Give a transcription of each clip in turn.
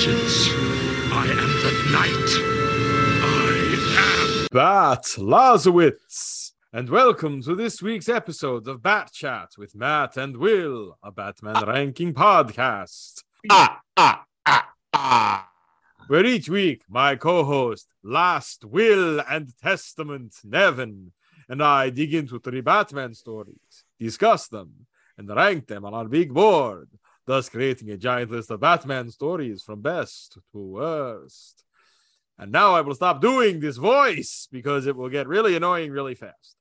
vengeance. I am the knight. I am. Bat Lazowitz, and welcome to this week's episode of Bat Chat with Matt and Will, a Batman ranking podcast. Ah, ah, ah, ah. Where each week my co host, Last Will and Testament Nevin, and I dig into three Batman stories, discuss them, and rank them on our big board, thus creating a giant list of Batman stories from best to worst. And now I will stop doing this voice because it will get really annoying really fast.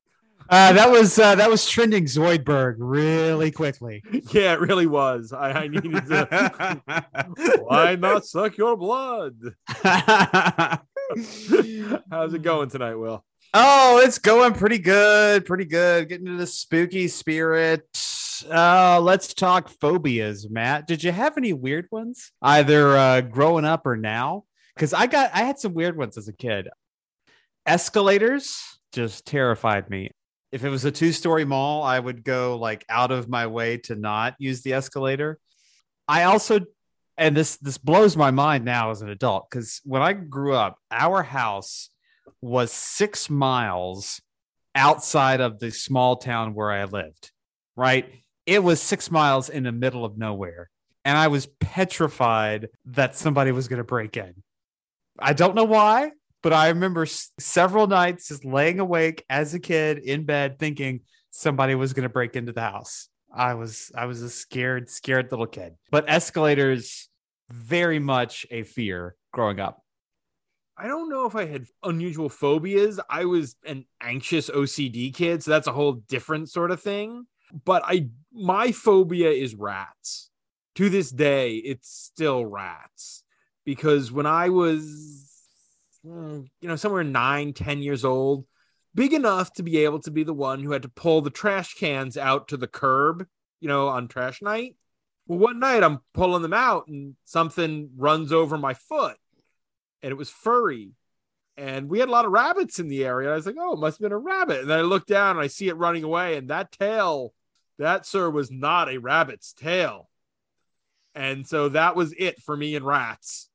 Uh, that was uh, that was trending Zoidberg really quickly. Yeah, it really was. I, I needed to. Why not suck your blood? How's it going tonight, Will? Oh, it's going pretty good, pretty good. Getting into the spooky spirit. Uh, let's talk phobias, Matt. Did you have any weird ones, either uh, growing up or now? Because I got, I had some weird ones as a kid. Escalators just terrified me. If it was a two-story mall, I would go like out of my way to not use the escalator. I also, and this this blows my mind now as an adult, because when I grew up, our house was six miles outside of the small town where I lived, right? It was six miles in the middle of nowhere. And I was petrified that somebody was going to break in. I don't know why, but I remember s- several nights just laying awake as a kid in bed thinking somebody was going to break into the house. I was I was a scared scared little kid. But escalators very much a fear growing up. I don't know if I had unusual phobias. I was an anxious OCD kid, so that's a whole different sort of thing. But I my phobia is rats. To this day, it's still rats. Because when I was mm, you know, somewhere nine, ten years old, big enough to be able to be the one who had to pull the trash cans out to the curb, you know, on trash night. Well, one night I'm pulling them out and something runs over my foot and it was furry. And we had a lot of rabbits in the area. I was like, oh, it must have been a rabbit. And then I look down and I see it running away. And that tail, that, sir, was not a rabbit's tail. And so that was it for me and rats.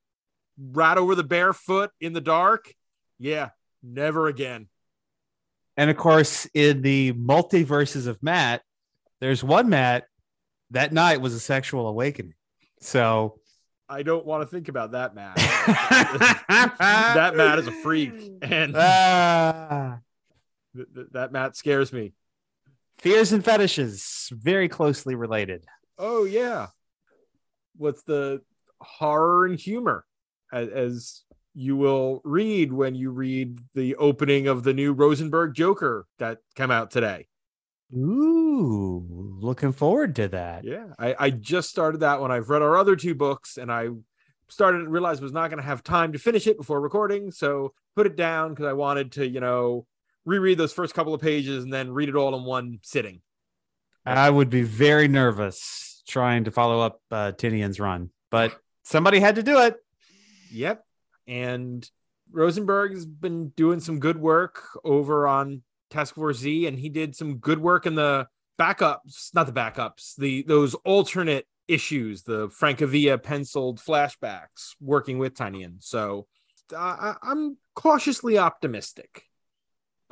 Rat over the bare foot in the dark. Yeah, never again. And of course, in the multiverses of Matt, there's one Matt that night was a sexual awakening. So I don't want to think about that Matt. that Matt is a freak. And Ah. th- th- that Matt scares me. Fears and fetishes very closely related. Oh yeah. What's the horror and humor as, as you will read when you read the opening of the new Rosenberg Joker that came out today. Ooh, looking forward to that. Yeah, I, I just started that one. I've read our other two books and I started to realize was not going to have time to finish it before recording. So put it down because I wanted to, you know, reread those first couple of pages and then read it all in one sitting. I would be very nervous trying to follow up uh, Tynion's run, but somebody had to do it. Yep. And Rosenberg has been doing some good work over on Task Force Z, and he did some good work in the backups, not the backups, the those alternate issues, the Francavilla penciled flashbacks, working with Tinian. So uh, I, I'm cautiously optimistic.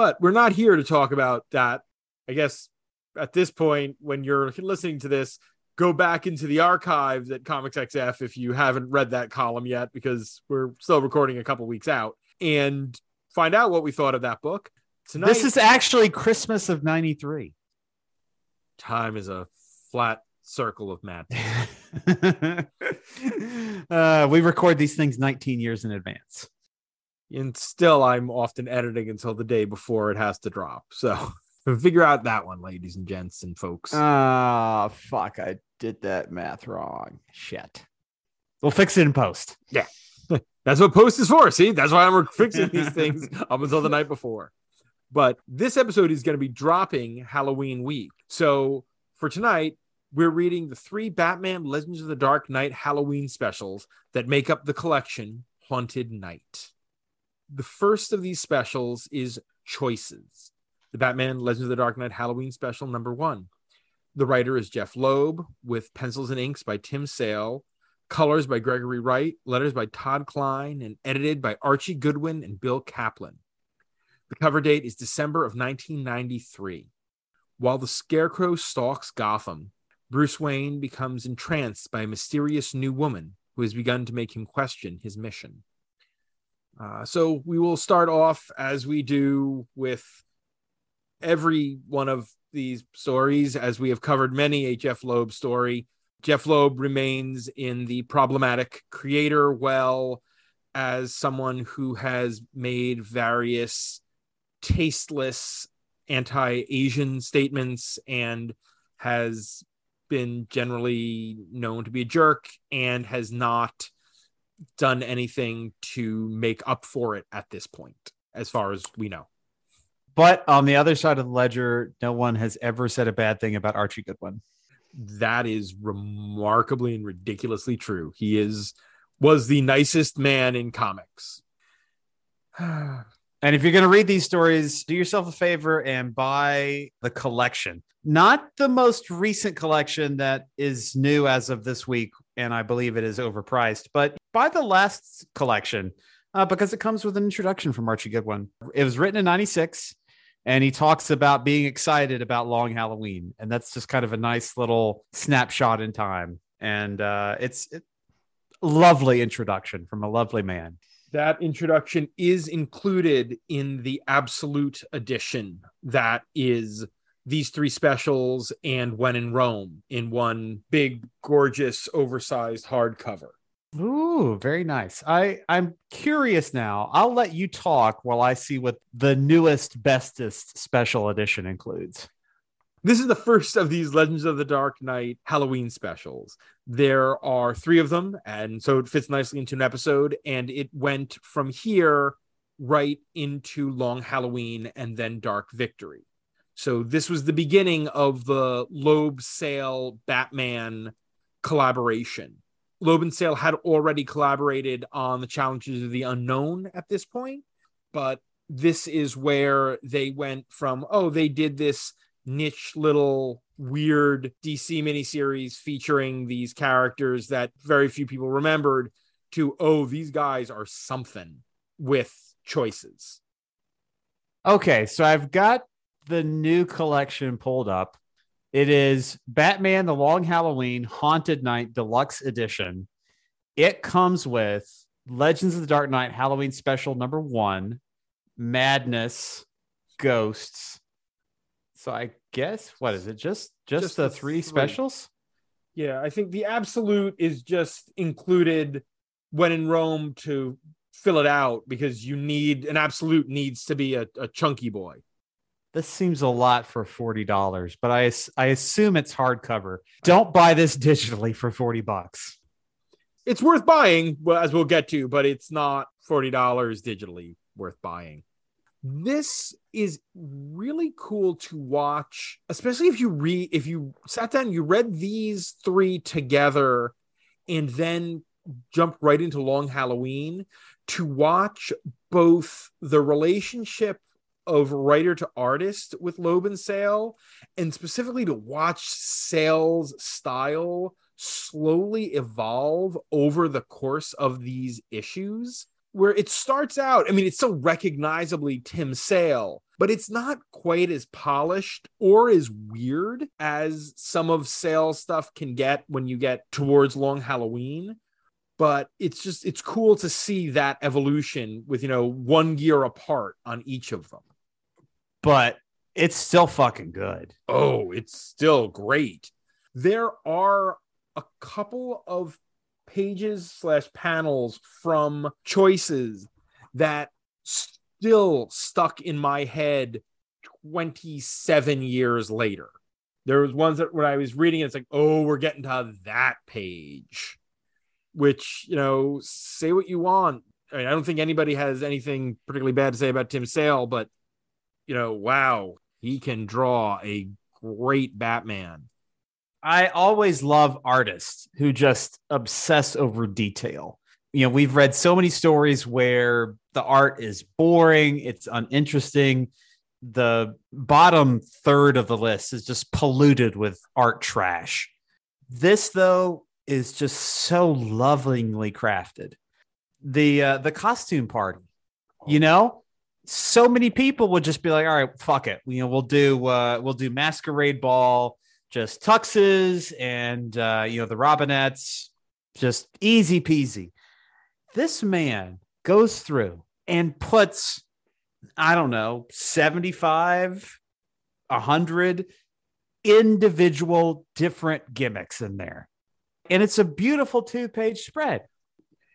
But we're not here to talk about that. I guess at this point, when you're listening to this, go back into the archives at Comics XF if you haven't read that column yet, because we're still recording a couple weeks out, and find out what we thought of that book. Tonight, This is actually Christmas of 93. time is a flat circle of mad. uh, we record these things 19 years in advance. And still, I'm often editing until the day before it has to drop. So figure out that one, ladies and gents and folks. Ah, fuck. I did that math wrong. Shit. We'll fix it in post. Yeah, that's what post is for. See, that's why I'm fixing these things up until the night before. But this episode is going to be dropping Halloween week. So for tonight, we're reading the three Batman Legends of the Dark Knight Halloween specials that make up the collection Haunted Night. The first of these specials is Choices, the Batman Legends of the Dark Knight Halloween special number one. The writer is Jeph Loeb with pencils and inks by Tim Sale, colors by Gregory Wright, letters by Todd Klein, and edited by Archie Goodwin and Bill Kaplan. The cover date is December of 1993. While the Scarecrow stalks Gotham, Bruce Wayne becomes entranced by a mysterious new woman who has begun to make him question his mission. Uh, so we will start off as we do with every one of these stories, as we have covered many a Jeph Loeb story. Jeph Loeb remains in the problematic creator well as someone who has made various tasteless anti-Asian statements and has been generally known to be a jerk and has not done anything to make up for it at this point, as far as we know. But on the other side of the ledger, no one has ever said a bad thing about Archie Goodwin. That is remarkably and ridiculously true. He is was the nicest man in comics. And if you're going to read these stories, do yourself a favor and buy the collection. Not the most recent collection that is new as of this week, and I believe it is overpriced, but buy the last collection uh, because it comes with an introduction from Archie Goodwin. It was written in 96, and he talks about being excited about Long Halloween. And that's just kind of a nice little snapshot in time. And uh, it's a lovely introduction from a lovely man that introduction is included in the absolute edition that is these three specials and when in rome in one big gorgeous oversized hardcover Ooh, very nice. I I'm curious now. I'll let you talk while I see what the newest bestest special edition includes. This is the first of these Legends of the Dark Knight Halloween specials. There are three of them, and so it fits nicely into an episode. And it went from here right into Long Halloween and then Dark Victory. So this was the beginning of the Loeb Sale Batman collaboration. Loeb and Sale had already collaborated on the Challenges of the Unknown at this point, but this is where they went from, oh, they did this niche little weird DC miniseries featuring these characters that very few people remembered to oh these guys are something with choices. Okay, so I've got the new collection pulled up. It is Batman the Long Halloween Haunted Night Deluxe Edition. It comes with Legends of the Dark Knight Halloween Special number 1, Madness, Ghosts, so I guess what is it? Just just, just the, the three, three specials? Yeah, I think the absolute is just included when in Rome to fill it out because you need an absolute needs to be a, a chunky boy. This seems a lot for forty dollars, but I I assume it's hardcover. Don't buy this digitally for forty bucks. It's worth buying, as we'll get to, but it's not forty dollars digitally worth buying this is really cool to watch especially if you read if you sat down you read these three together and then jump right into long halloween to watch both the relationship of writer to artist with Loeb and Sale, and specifically to watch Sale's style slowly evolve over the course of these issues where it starts out, I mean, it's so recognizably Tim Sale, but it's not quite as polished or as weird as some of Sale stuff can get when you get towards Long Halloween. But it's just, it's cool to see that evolution with, you know, one year apart on each of them. But it's still fucking good. Oh, it's still great. There are a couple of pages slash panels from choices that still stuck in my head 27 years later. There was ones that when I was reading it, it's like, oh, we're getting to that page. Which, you know, say what you want. I mean, I don't think anybody has anything particularly bad to say about Tim Sale, but you know, wow, he can draw a great Batman. I always love artists who just obsess over detail. You know, we've read so many stories where the art is boring, it's uninteresting. The bottom third of the list is just polluted with art trash. This, though, is just so lovingly crafted. The uh, the costume party, you know, so many people would just be like, "All right, fuck it, you know, we'll do uh, we'll do masquerade ball, just tuxes and uh, you know the robinettes, just easy peasy." This man goes through and puts, I don't know, seventy five, a hundred individual different gimmicks in there. And it's a beautiful two page spread.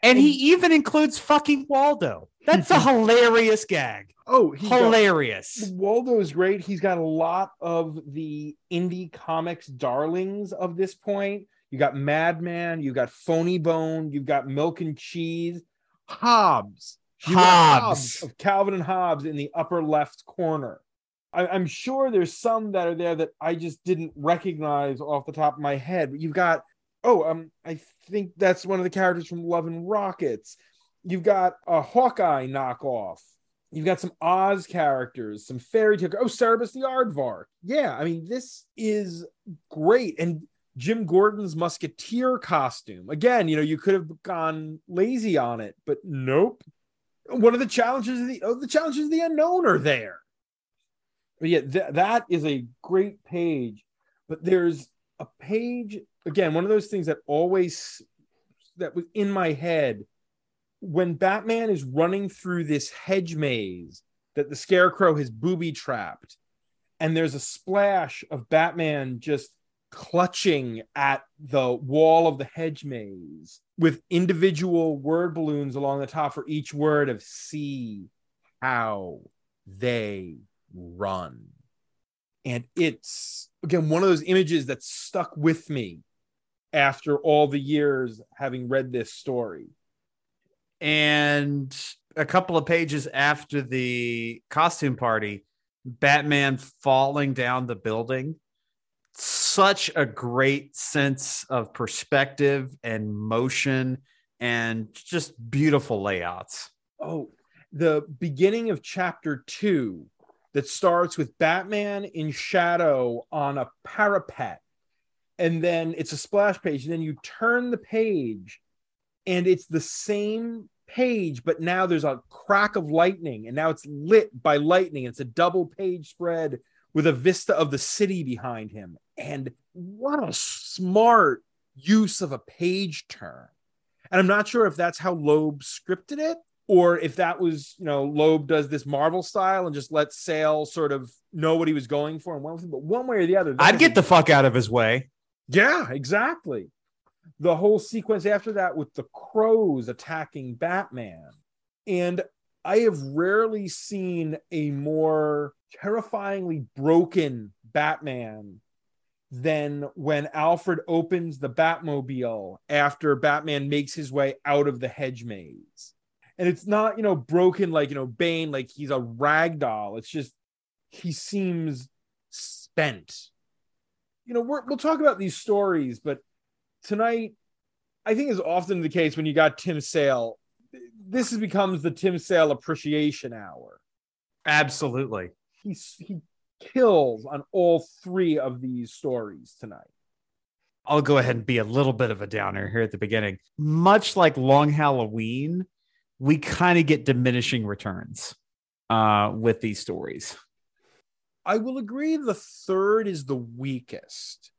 And he even includes fucking Waldo. That's a hilarious gag. Oh, he's got- Hilarious. Waldo's great. He's got a lot of the indie comics darlings of this point. You got Madman, you got Phoney Bone, you've got Milk and Cheese, Hobbes, You got Hobbes. of Calvin and Hobbes in the upper left corner. I, I'm sure there's some that are there that I just didn't recognize off the top of my head. But you've got oh, um, I think that's one of the characters from Love and Rockets. You've got a Hawkeye knockoff. You've got some Oz characters, some fairy tale. Oh, Cerebus the Aardvark. Yeah, I mean, this is great. And Jim Gordon's musketeer costume. Again, you know, you could have gone lazy on it, but nope. One of the challenges of the oh, the challenges of the unknown are there. But yeah, th- that is a great page. But there's a page again, one of those things that always that was in my head when Batman is running through this hedge maze that the scarecrow has booby trapped, and there's a splash of Batman just clutching at the wall of the hedge maze with individual word balloons along the top for each word of see how they run. And it's again one of those images that stuck with me after all the years having read this story. And a couple of pages after the costume party, Batman falling down the building. Such a great sense of perspective and motion and just beautiful layouts. Oh, the beginning of chapter two that starts with Batman in shadow on a parapet. And then it's a splash page. And then you turn the page and it's the same page, but now there's a crack of lightning and now it's lit by lightning. It's a double page spread with a vista of the city behind him. And what a smart use of a page turn. And I'm not sure if that's how Loeb scripted it or if that was, you know, Loeb does this Marvel style and just lets Sale sort of know what he was going for and went with it. But one way or the other, I'd get the fuck out of his way. yeah, exactly. The whole sequence after that with the crows attacking Batman. And I have rarely seen a more terrifyingly broken Batman than when Alfred opens the Batmobile after Batman makes his way out of the hedge maze. And it's not, you know, broken like, you know, Bane, like he's a rag doll. It's just, he seems spent you know, we're, we'll talk about these stories, but tonight, I think is often the case when you got Tim Sale. This has becomes the Tim Sale appreciation hour. Absolutely. He's he kills on all three of these stories tonight. I'll go ahead and be a little bit of a downer here at the beginning. Much like Long Halloween, we kind of get diminishing returns uh, with these stories. I will agree the third is the weakest.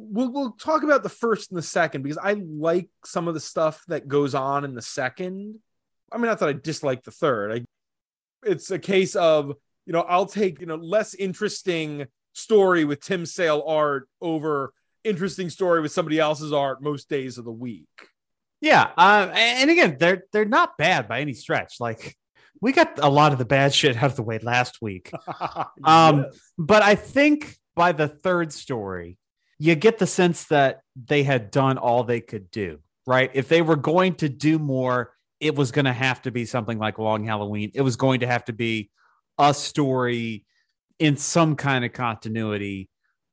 We'll, we'll talk about the first and the second because I like some of the stuff that goes on in the second. I mean, not that I dislike the third. I, it's a case of, you know, I'll take, you know, less interesting story with Tim Sale art over interesting story with somebody else's art most days of the week. Yeah, uh, and again, they're they're not bad by any stretch. Like we got a lot of the bad shit out of the way last week. Um, Yes. But I think by the third story, you get the sense that they had done all they could do, right? If they were going to do more, it was going to have to be something like Long Halloween. It was going to have to be a story in some kind of continuity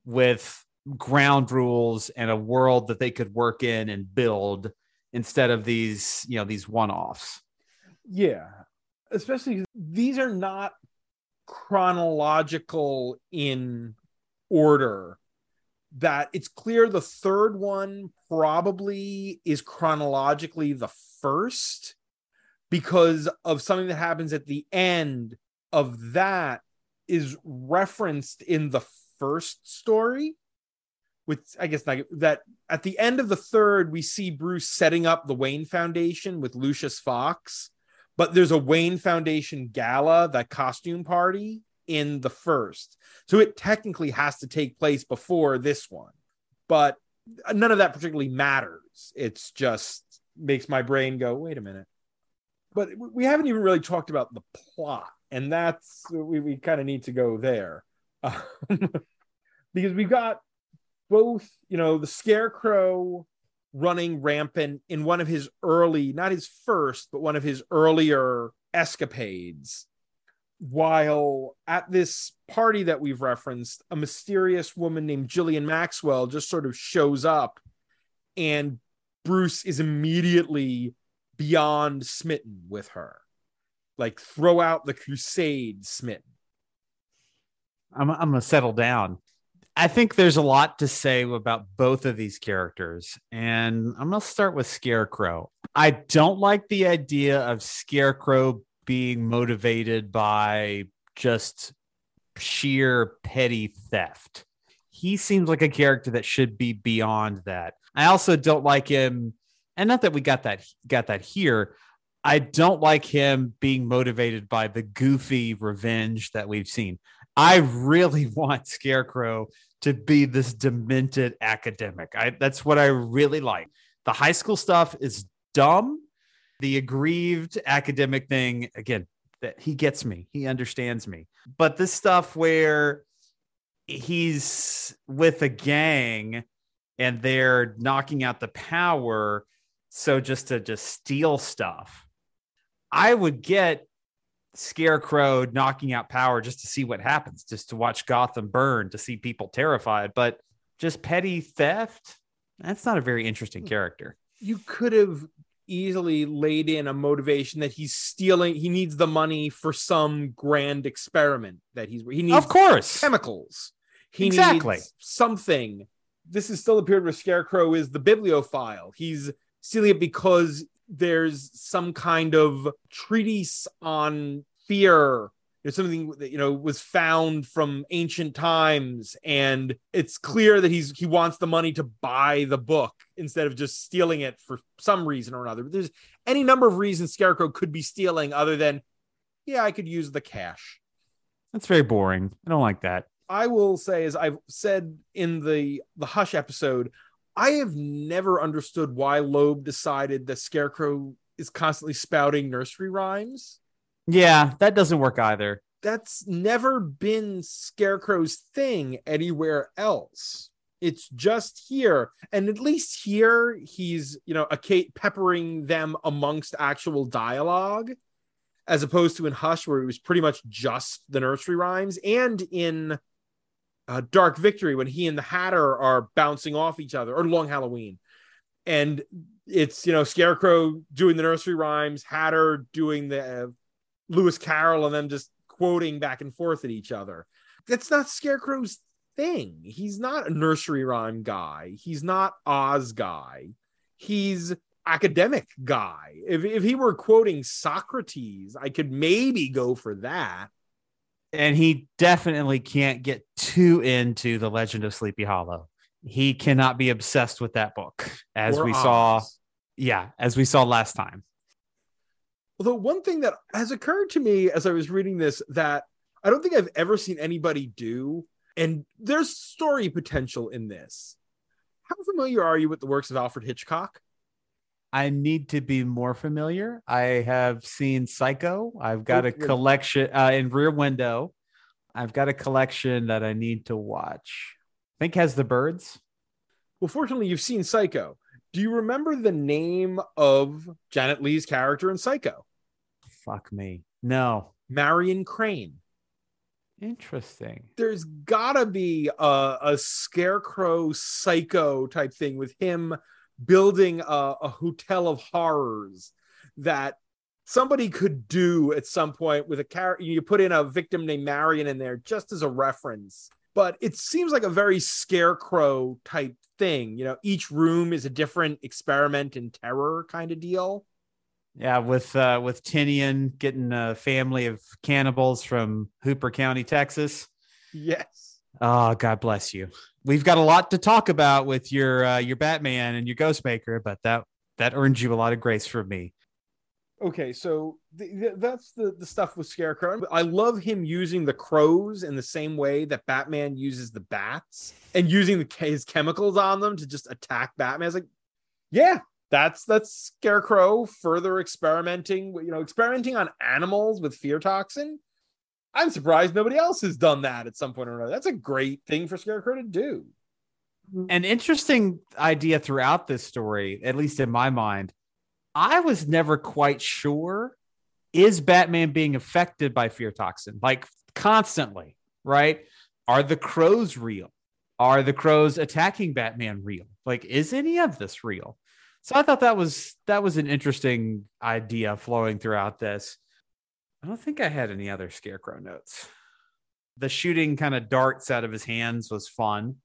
with ground rules and a world that they could work in and build instead of these, you know, these one-offs. Yeah, Especially these are not chronological in order. That it's clear the third one probably is chronologically the first because of something that happens at the end of that is referenced in the first story with i guess like that at the end of the third we see bruce setting up the wayne foundation with lucius fox but there's a wayne foundation gala that costume party in the first. So it technically has to take place before this one but none of that particularly matters. It's just makes my brain go wait a minute. But we haven't even really talked about the plot and that's we, we kind of need to go there. Um, because we've got both you know the scarecrow running rampant in one of his early not his first but one of his earlier escapades while at this party that we've referenced a mysterious woman named Jillian Maxwell just sort of shows up and Bruce is immediately beyond smitten with her like throw out the crusade smitten I'm, I'm gonna settle down I think there's a lot to say about both of these characters. And I'm going to start with Scarecrow. I don't like the idea of Scarecrow being motivated by just sheer petty theft. He seems like a character that should be beyond that. I also don't like him, and not that we got that got that here. I don't like him being motivated by the goofy revenge that we've seen. I really want Scarecrow to be this demented academic. I that's what I really like. The high school stuff is dumb. The aggrieved academic thing, again, that he gets me. He understands me. But this stuff where he's with a gang and they're knocking out the power so just to just steal stuff. I would get Scarecrow knocking out power just to see what happens, just to watch Gotham burn, to see people terrified. But just petty theft, that's not a very interesting hmm. character. You could have easily laid in a motivation that he's stealing, he needs the money for some grand experiment that he's he needs of course chemicals. He exactly. needs something. This is still a period where Scarecrow is the bibliophile. He's stealing it because there's some kind of treatise on fear there's something that you know was found from ancient times and it's clear that he's he wants the money to buy the book instead of just stealing it for some reason or another. But there's any number of reasons scarecrow could be stealing other than yeah i could use the cash. That's very boring. I don't like that. I will say as i've said in the the hush episode I have never understood why Loeb decided that Scarecrow is constantly spouting nursery rhymes. Yeah, that doesn't work either. That's never been Scarecrow's thing anywhere else. It's just here. And at least here, he's, you know, a Kate peppering them amongst actual dialogue, as opposed to in Hush, where it was pretty much just the nursery rhymes, and in uh, Dark Victory when he and the Hatter are bouncing off each other, or Long Halloween, and it's you know Scarecrow doing the nursery rhymes, Hatter doing the uh, Lewis Carroll, and them just quoting back and forth at each other. That's not Scarecrow's thing. He's not a nursery rhyme guy. He's not Oz guy. He's academic guy. If if he were quoting Socrates, I could maybe go for that and he definitely can't get too into the Legend of Sleepy Hollow. He cannot be obsessed with that book, as or we saw. Yeah, as we saw last time. Although one thing that has occurred to me as I was reading this that I don't think I've ever seen anybody do, and there's story potential in this. How familiar are you with the works of Alfred Hitchcock? I need to be more familiar. I have seen Psycho. I've got a collection uh, in Rear Window. I've got a collection that I need to watch. I think has the birds. Well, fortunately, you've seen Psycho. Do you remember the name of Janet Leigh's character in Psycho? Fuck me. No. Marion Crane. Interesting. There's gotta be a, a scarecrow psycho type thing with him building a, a hotel of horrors that somebody could do at some point with a character you put in a victim named marion in there just as a reference but it seems like a very scarecrow type thing. You know, each room is a different experiment in terror kind of deal. Yeah, with uh, with Tynion getting a family of cannibals from Hooper County, Texas. Yes. Oh, God bless you. We've got a lot to talk about with your uh, your Batman and your Ghostmaker, but that that earned you a lot of grace from me. Okay, so th- th- that's the the stuff with Scarecrow. I love him using the crows in the same way that Batman uses the bats and using the, his chemicals on them to just attack Batman. It's like, yeah, that's that's Scarecrow further experimenting, you know, experimenting on animals with fear toxin. I'm surprised nobody else has done that at some point or another. That's a great thing for Scarecrow to do. An interesting idea throughout this story, at least in my mind, I was never quite sure is Batman being affected by fear toxin like constantly, right? Are the crows real? Are the crows attacking Batman real? Like, is any of this real? So I thought that was that was an interesting idea flowing throughout this. I don't think I had any other scarecrow notes. The shooting kind of darts out of his hands was fun.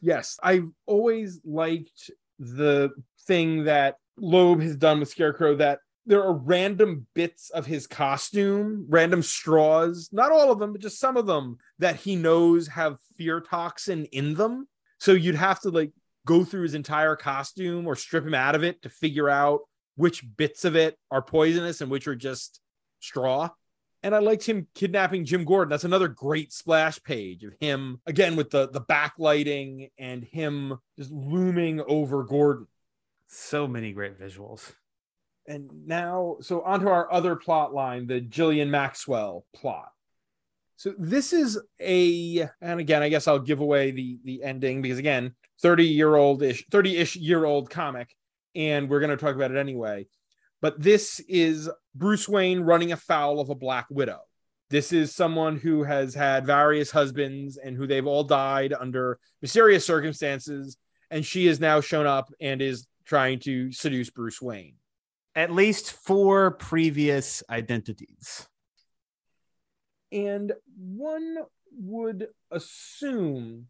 Yes, I've always liked the thing that Loeb has done with Scarecrow that there are random bits of his costume, random straws, not all of them, but just some of them that he knows have fear toxin in them. So you'd have to like go through his entire costume or strip him out of it to figure out which bits of it are poisonous and which are just straw. And I liked him kidnapping Jim Gordon. That's another great splash page of him again with the the backlighting and him just looming over Gordon. So many great visuals. And now, so onto our other plot line, the Jillian Maxwell plot. So this is a, and again, I guess I'll give away the the ending because again, 30 year old ish, 30 ish year old comic, and we're going to talk about it anyway. But this is Bruce Wayne running afoul of a Black Widow. This is someone who has had various husbands and who they've all died under mysterious circumstances. And she has now shown up and is trying to seduce Bruce Wayne. At least four previous identities. And one would assume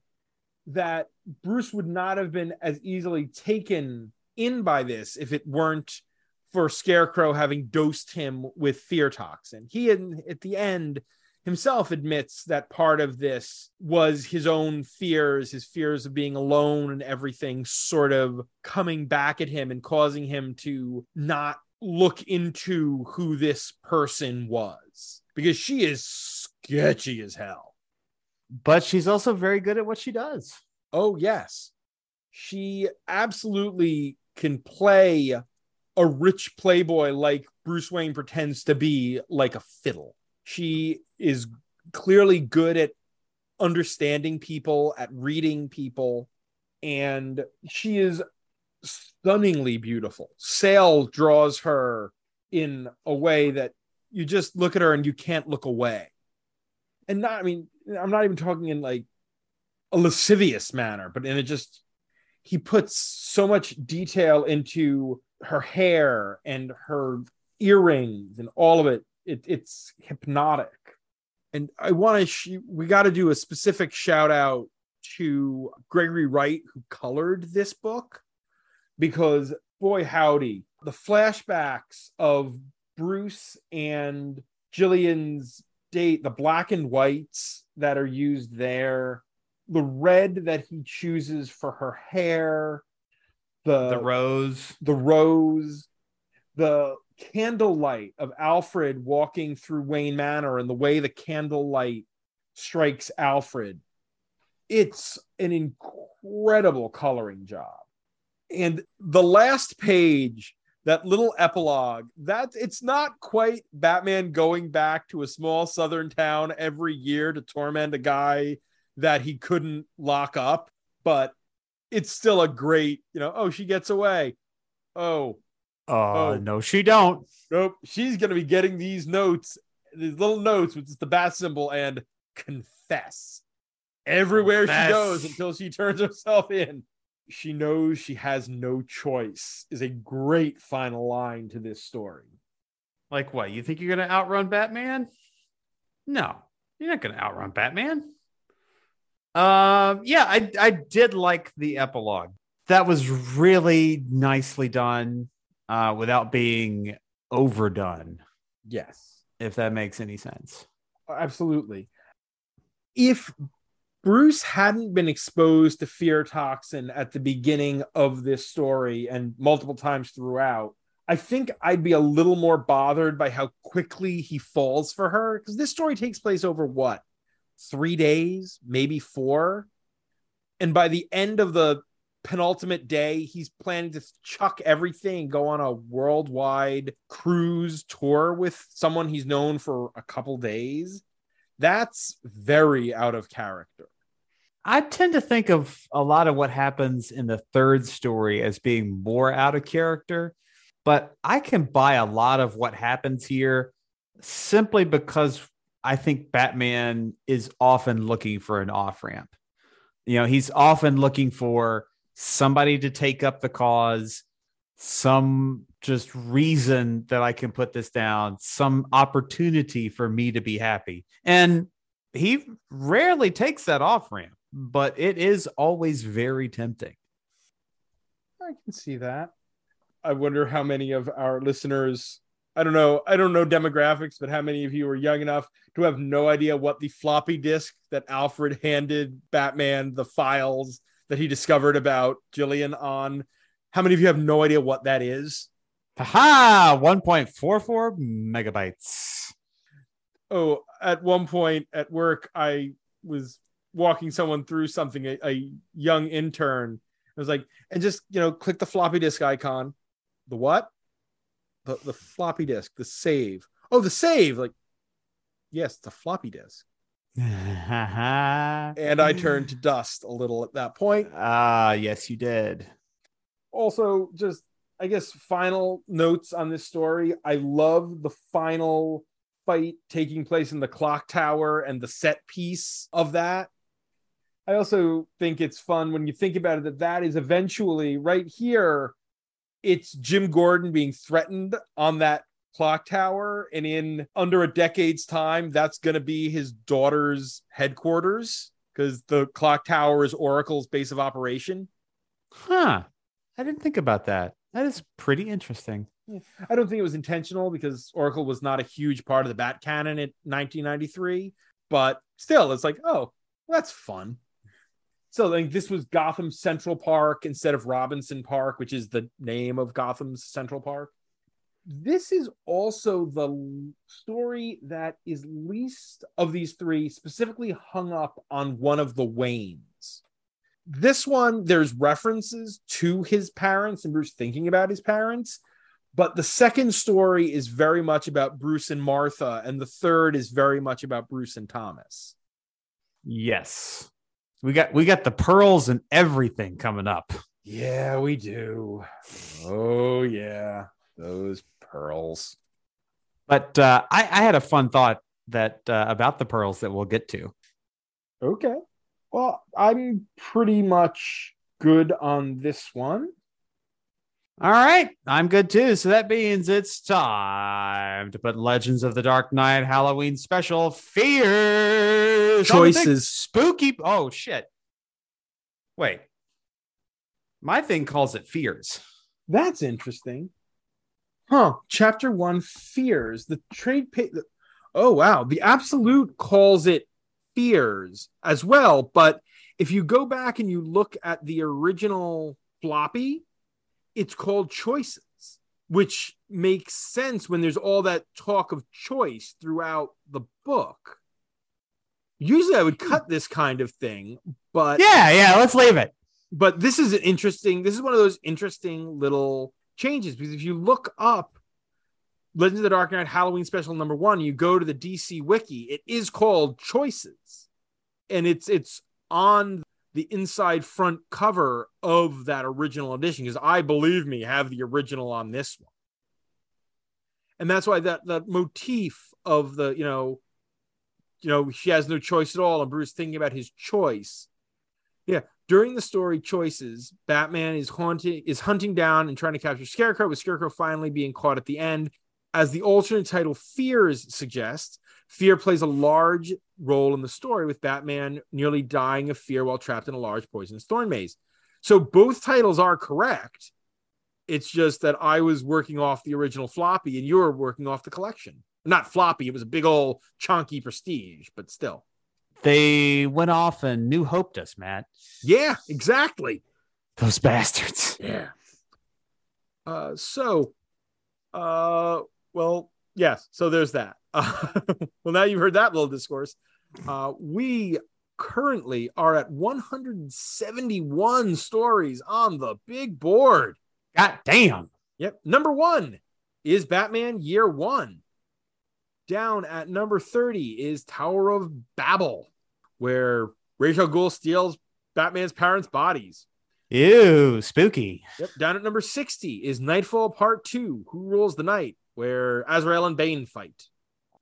that Bruce would not have been as easily taken in by this if it weren't for Scarecrow having dosed him with fear toxin. He had, at the end himself admits that part of this was his own fears, his fears of being alone and everything sort of coming back at him and causing him to not look into who this person was because she is sketchy as hell. But she's also very good at what she does. Oh, yes. She absolutely can play a rich playboy like Bruce Wayne pretends to be like a fiddle. She is clearly good at understanding people, at reading people, and she is stunningly beautiful. Sale draws her in a way that you just look at her and you can't look away. And not, I mean, I'm not even talking in like a lascivious manner, but in a just, he puts so much detail into her hair and her earrings and all of it. It it's hypnotic. And I want to, sh- we got to do a specific shout out to Gregory Wright, who colored this book, because boy, howdy, the flashbacks of Bruce and jillian's date, the black and whites that are used there, the red that he chooses for her hair, the, The rose. the rose, the candlelight of Alfred walking through Wayne Manor and the way the candlelight strikes Alfred. It's an incredible coloring job. And the last page, that little epilogue, that it's not quite Batman going back to a small southern town every year to torment a guy that he couldn't lock up, but it's still a great, you know, oh, she gets away. Oh, Oh, Oh. no, she don't. nope. She's going to be getting these notes, these little notes with just the bat symbol and confess everywhere Confess. she goes until she turns herself in. She knows she has no choice, is a great final line to this story. Like what? You think you're gonna outrun Batman? No, you're not gonna outrun Batman. Um, yeah, I I did like the epilogue. That was really nicely done, uh, without being overdone. Yes, If that makes any sense. absolutely. If Bruce hadn't been exposed to fear toxin at the beginning of this story and multiple times throughout, I think I'd be a little more bothered by how quickly he falls for her because this story takes place over what? Three days, maybe four. And by the end of the penultimate day, he's planning to chuck everything, go on a worldwide cruise tour with someone he's known for a couple days. That's very out of character. I tend to think of a lot of what happens in the third story as being more out of character, but I can buy a lot of what happens here simply because I think Batman is often looking for an off ramp. You know, he's often looking for somebody to take up the cause, some just reason that I can put this down, some opportunity for me to be happy. And he rarely takes that off ramp, but it is always very tempting. I can see that. I wonder how many of our listeners, I don't know, I don't know demographics, but how many of you are young enough to have no idea what the floppy disk that Alfred handed Batman the files that he discovered about Jillian on? How many of you have no idea what that is? Haha, 1.44 megabytes. Oh, at one point at work, I was walking someone through something, a, a young intern. I was like, and just, you know, click the floppy disk icon. The what? The, the floppy disk, the save. Oh, the save. Like, yes, the floppy disk. and I turned to dust a little at that point. Ah, yes, you did. Also, just, I guess, final notes on this story. I love the final fight taking place in the clock tower and the set piece of that. I also think it's fun when you think about it that that is eventually right here. It's Jim Gordon being threatened on that clock tower, and in under a decade's time, that's going to be his daughter's headquarters because the clock tower is Oracle's base of operation. Huh. I didn't think about that. That is pretty interesting. I don't think it was intentional because Oracle was not a huge part of the Bat canon in 1993, but still, it's like, oh, that's fun. So like this was Gotham Central Park instead of Robinson Park, which is the name of Gotham's Central Park. This is also the story that is least of these three specifically hung up on one of the Waynes. This one, there's references to his parents and Bruce thinking about his parents, but the second story is very much about Bruce and Martha, and the third is very much about Bruce and Thomas. Yes. We got we got the pearls and everything coming up. Yeah, we do. Oh, yeah. Those pearls. But uh, I, I had a fun thought that uh, about the pearls that we'll get to. Okay. Well, I'm pretty much good on this one. All right, I'm good too. So that means it's time to put Legends of the Dark Knight Halloween special fears on the big Choices. spooky. Oh shit! Wait, my thing calls it fears. That's interesting. Huh. Chapter one fears. The trade pay. Oh, wow. The Absolute calls it fears as well. But if you go back and you look at the original floppy, it's called choices, which makes sense when there's all that talk of choice throughout the book. Usually I would cut this kind of thing, but Yeah, yeah. Let's leave it. but this is an interesting this is one of those interesting little changes. Because if you look up legends of the dark knight halloween special number one you go to the dc wiki it is called choices. And it's it's on the inside front cover of that original edition because i believe me have the original on this one. And that's why that that motif of the you know you know she has no choice at all and bruce thinking about his choice. Yeah during the story choices batman is haunting is hunting down and trying to capture scarecrow with scarecrow finally being caught at the end as the alternate title fears suggests fear plays a large role in the story with Batman nearly dying of fear while trapped in a large poisonous thorn maze. So both titles are correct. It's just that I was working off the original floppy and you were working off the collection. Not floppy, it was a big old chunky prestige, but still. They went off and new hoped us, Matt. Yeah, exactly. Those bastards. Yeah. Uh, so, uh, well, yes. So there's that. Uh, well, now you've heard that little discourse. Uh, we currently are at 171 stories on the big board. God damn. Yep. Number one is Batman Year One. Down at number 30 is Tower of Babel, where Ra's al Ghul steals Batman's parents' bodies. Ew, spooky. Yep. Down at number 60 is Nightfall Part 2, Who Rules the Night, where Azrael and Bane fight.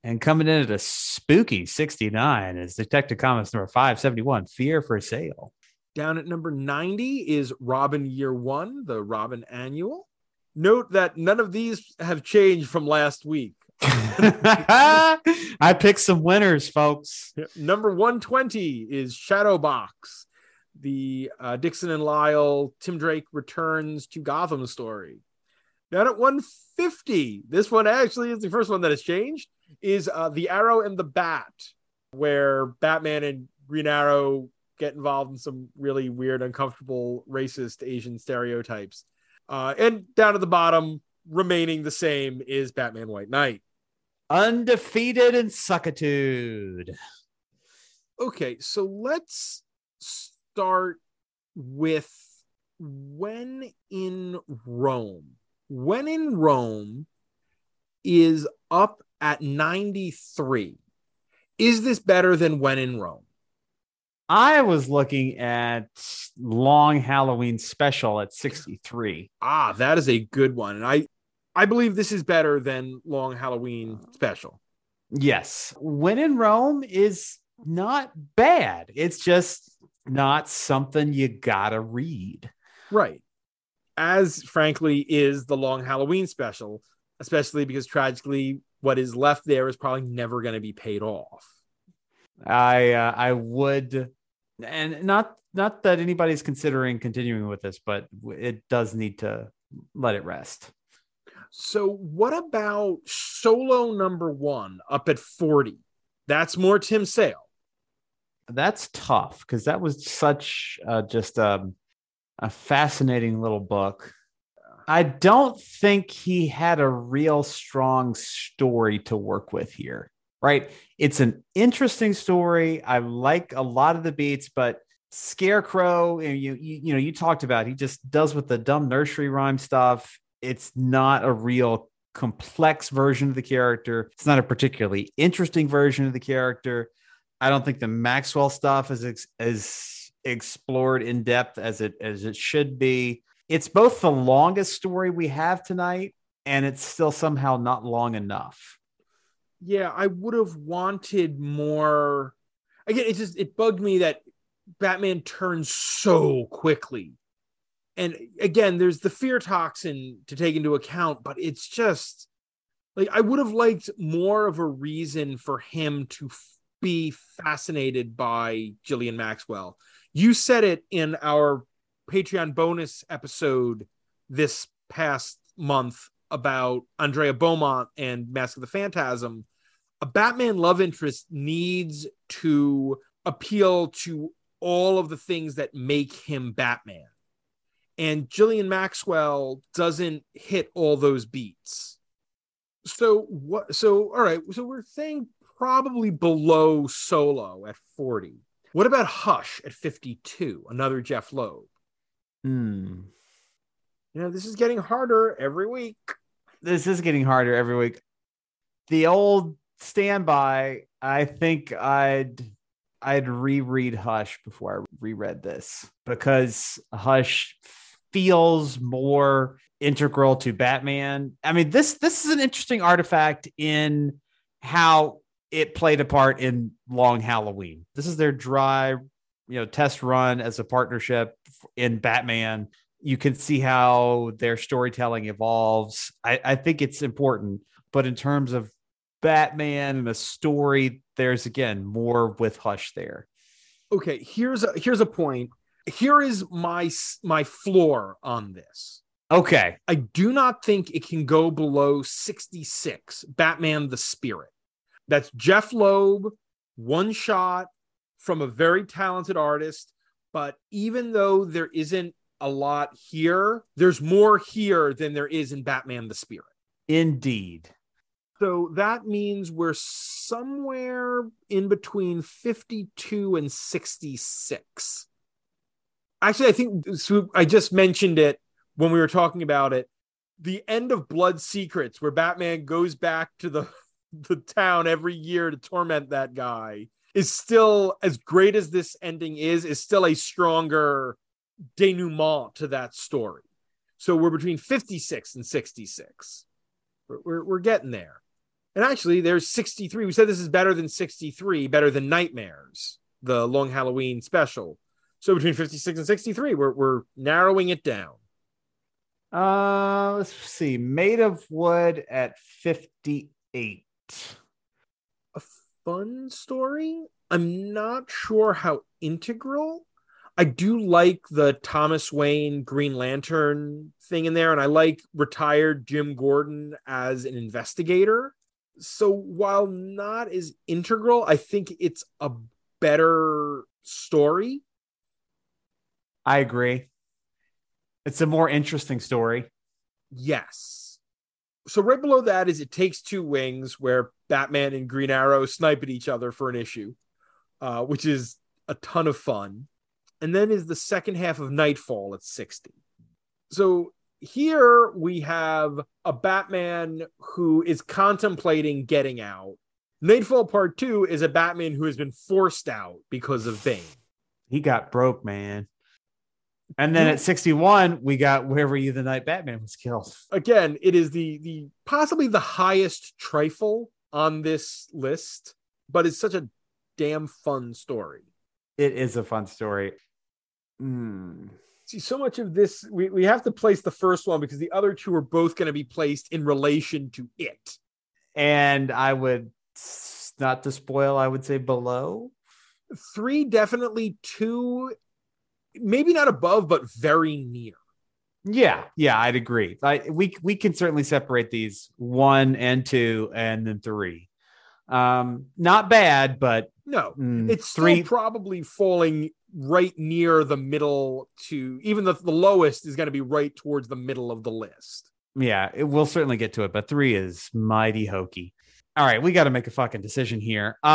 And coming in at a spooky 69 is Detective Comics number 571, Fear for Sale. Down at number 90 is Robin Year One, the Robin Annual. Note that none of these have changed from last week. I picked some winners, folks. Number 120 is Shadowbox, the uh, Dixon and Lyle Tim Drake returns to Gotham story. Down at 150, this one actually is the first one that has changed, is uh, The Arrow and the Bat, where Batman and Green Arrow get involved in some really weird, uncomfortable, racist Asian stereotypes. Uh, and down at the bottom, remaining the same, is Batman White Knight. Undefeated in suckitude. Okay, so let's start with when in Rome. When in Rome is up at 93. Is this better than when in Rome? I was looking at Long Halloween Special at 63. Ah, that is a good one. And I I believe this is better than Long Halloween Special. Yes. When in Rome is not bad. It's just not something you gotta read. Right. As frankly is the Long Halloween Special, especially because tragically what is left there is probably never going to be paid off. I uh, I would, and not not that anybody's considering continuing with this, but it does need to let it rest. So, what about solo number one up at 40? That's more Tim Sale. That's tough because that was such uh, just um, a fascinating little book. I don't think he had a real strong story to work with here, right? It's an interesting story. I like a lot of the beats, but Scarecrow, you, you, you know, you talked about, he just does with the dumb nursery rhyme stuff. It's not a real complex version of the character. It's not a particularly interesting version of the character. I don't think the Maxwell stuff is ex- as explored in depth as it as it should be it's both the longest story we have tonight and it's still somehow not long enough. Yeah, I would have wanted more. Again, it just it bugged me that Batman turns so quickly. And again, there's the fear toxin to take into account, but it's just like I would have liked more of a reason for him to f- be fascinated by jillian Maxwell. You said it in our Patreon bonus episode this past month about Andrea Beaumont and Mask of the Phantasm, a Batman love interest needs to appeal to all of the things that make him Batman. And Jillian Maxwell doesn't hit all those beats. So what so all right, so we're saying probably below solo at 40. What about Hush at 52? Another Jeph Loeb. Hmm. You know, this is getting harder every week. This is getting harder every week. The old standby, I think I'd I'd reread Hush before I reread this because Hush feels more integral to Batman. I mean, this this is an interesting artifact in how it played a part in Long Halloween. This is their dry, you know, test run as a partnership in Batman. You can see how their storytelling evolves. I, I think it's important, but in terms of Batman and a story, there's again more with Hush there. Okay, here's a here's a point. Here is my my floor on this. Okay. I do not think it can go below 66. Batman the Spirit. That's Jeph Loeb, one shot from a very talented artist. But even though there isn't a lot here, there's more here than there is in Batman the Spirit. Indeed. So that means we're somewhere in between 52 and 66. Actually, I think so I just mentioned it when we were talking about it. The end of Blood Secrets, where Batman goes back to the, the town every year to torment that guy, is still as great as this ending is, is still a stronger denouement to that story. So we're between 56 and 66. We're, we're, we're getting there. And actually, there's 63. We said this is better than 63, better than Nightmares, the long Halloween special. So between 56 and 63, we're, we're narrowing it down. Uh, let's see. Made of wood at 58. A fun story. I'm not sure how integral. I do like the Thomas Wayne Green Lantern thing in there, and I like retired Jim Gordon as an investigator. So while not as integral, I think it's a better story. I agree. It's a more interesting story. Yes. So right below that is It Takes Two Wings, where Batman and Green Arrow snipe at each other for an issue, uh, which is a ton of fun. And then is the second half of Nightfall at 60. So here we have a Batman who is contemplating getting out. Nightfall Part 2 is a Batman who has been forced out because of Bane. He got broke, man. And then at 61, we got Where Were You the Night Batman was killed. again, it is the the possibly the highest trifle on this list, but it's such a damn fun story. It is a fun story. Hmm. See, so much of this we, we have to place the first one because the other two are both going to be placed in relation to it. And I would, not to spoil, I would say below. Three definitely, two maybe not above, but very near. Yeah, yeah, I'd agree. I, we we can certainly separate these one and two, and then three. Um, not bad, but No, mm, it's three. probably falling right near the middle to even the, the lowest is going to be right towards the middle of the list. yeah, it, we'll certainly get to it, but three is mighty hokey. All right, we got to make a fucking decision here. Uh,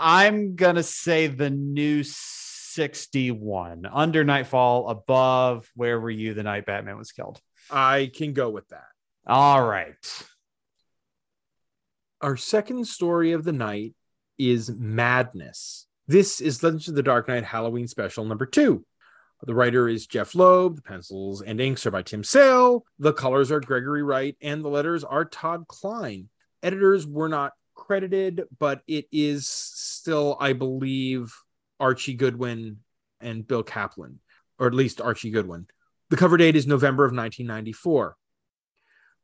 I'm gonna say the new 61 under Nightfall, above Where Were You the Night Batman was killed. I can go with that. All right. Our second story of the night is Madness. This is Legends of the Dark Knight Halloween special number two. The writer is Jeph Loeb. The pencils and inks are by Tim Sale. The colors are Gregory Wright, and the letters are Todd Klein. Editors were not credited, but it is still, I believe, Archie Goodwin and Bill Kaplan, or at least Archie Goodwin. The cover date is November of 1994.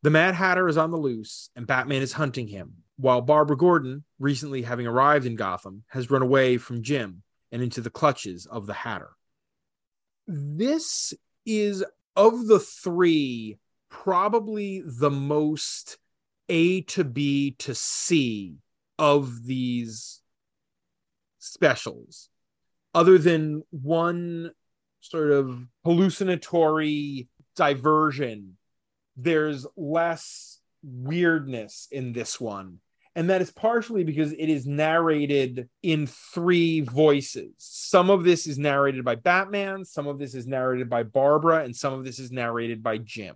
The Mad Hatter is on the loose, and Batman is hunting him, while Barbara Gordon, recently having arrived in Gotham, has run away from Jim and into the clutches of the Hatter. This is, of the three, probably the most A to B to C of these specials, other than one sort of hallucinatory diversion there's less weirdness in this one. And that is partially because it is narrated in three voices. Some of this is narrated by Batman, some of this is narrated by Barbara, and some of this is narrated by Jim.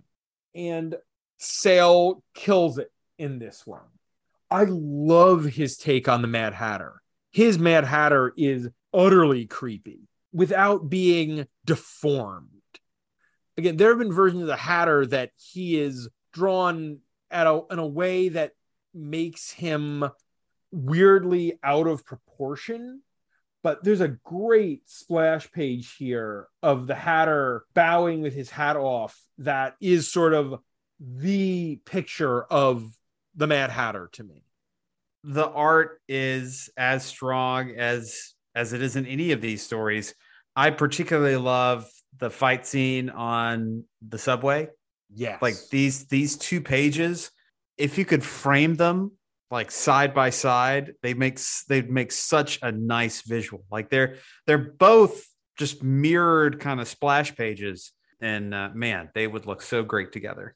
And Sale kills it in this one. I love his take on the Mad Hatter. His Mad Hatter is utterly creepy without being deformed again, there have been versions of the Hatter that he is drawn at a, in a way that makes him weirdly out of proportion. But there's a great splash page here of the Hatter bowing with his hat off that is sort of the picture of the Mad Hatter to me. the art is as strong as as it is in any of these stories. I particularly love the fight scene on the subway. Yes. Like these these two pages, if you could frame them like side by side, they make they make such a nice visual. Like they're they're both just mirrored kind of splash pages, and uh, man, they would look so great together.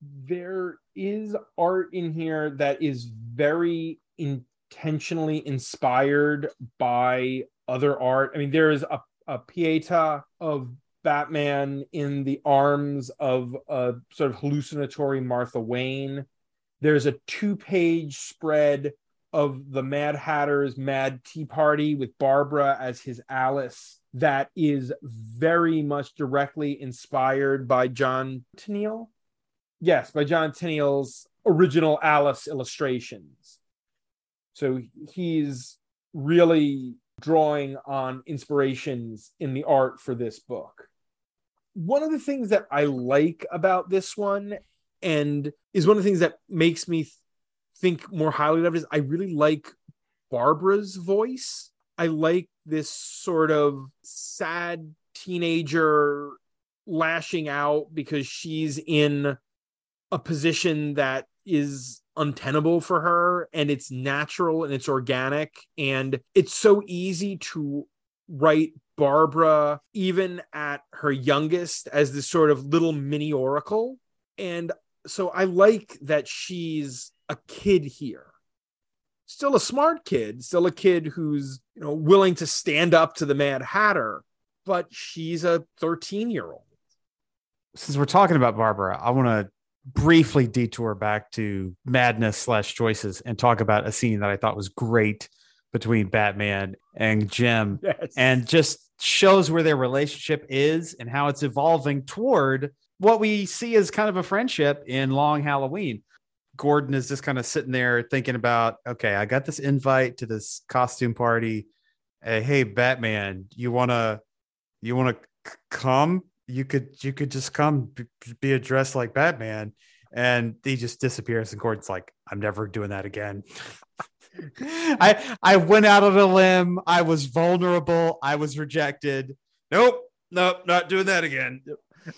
there is art in here that is very intentionally inspired by other art. I mean, there is a, a pieta of Batman in the arms of a sort of hallucinatory Martha Wayne. There's a two page spread of the Mad Hatter's Mad Tea Party with Barbara as his Alice that is very much directly inspired by John Tenniel. Yes, by John Tenniel's original Alice illustrations. So he's really drawing on inspirations in the art for this book. One of the things that I like about this one, and is one of the things that makes me th- think more highly of it, is I really like Barbara's voice. I like this sort of sad teenager lashing out because she's in a position that is untenable for her and it's natural and it's organic and it's so easy to write Barbara even at her youngest as this sort of little mini oracle. And so I like that she's a kid here. Still a smart kid still a kid who's you know willing to stand up to the mad hatter but she's a 13 year old Since we're talking about Barbara, I want to briefly detour back to madness slash choices and talk about a scene that I thought was great between Batman and Jim yes and just shows where their relationship is and how it's evolving toward what we see as kind of a friendship in Long Halloween. Gordon is just kind of sitting there thinking about, okay, I got this invite to this costume party. Uh, hey, Batman, you wanna you wanna c- come? You could you could just come be addressed like Batman. And he just disappears, and Gordon's like, I'm never doing that again. I I went out on a limb. I was vulnerable. I was rejected. Nope, nope, not doing that again.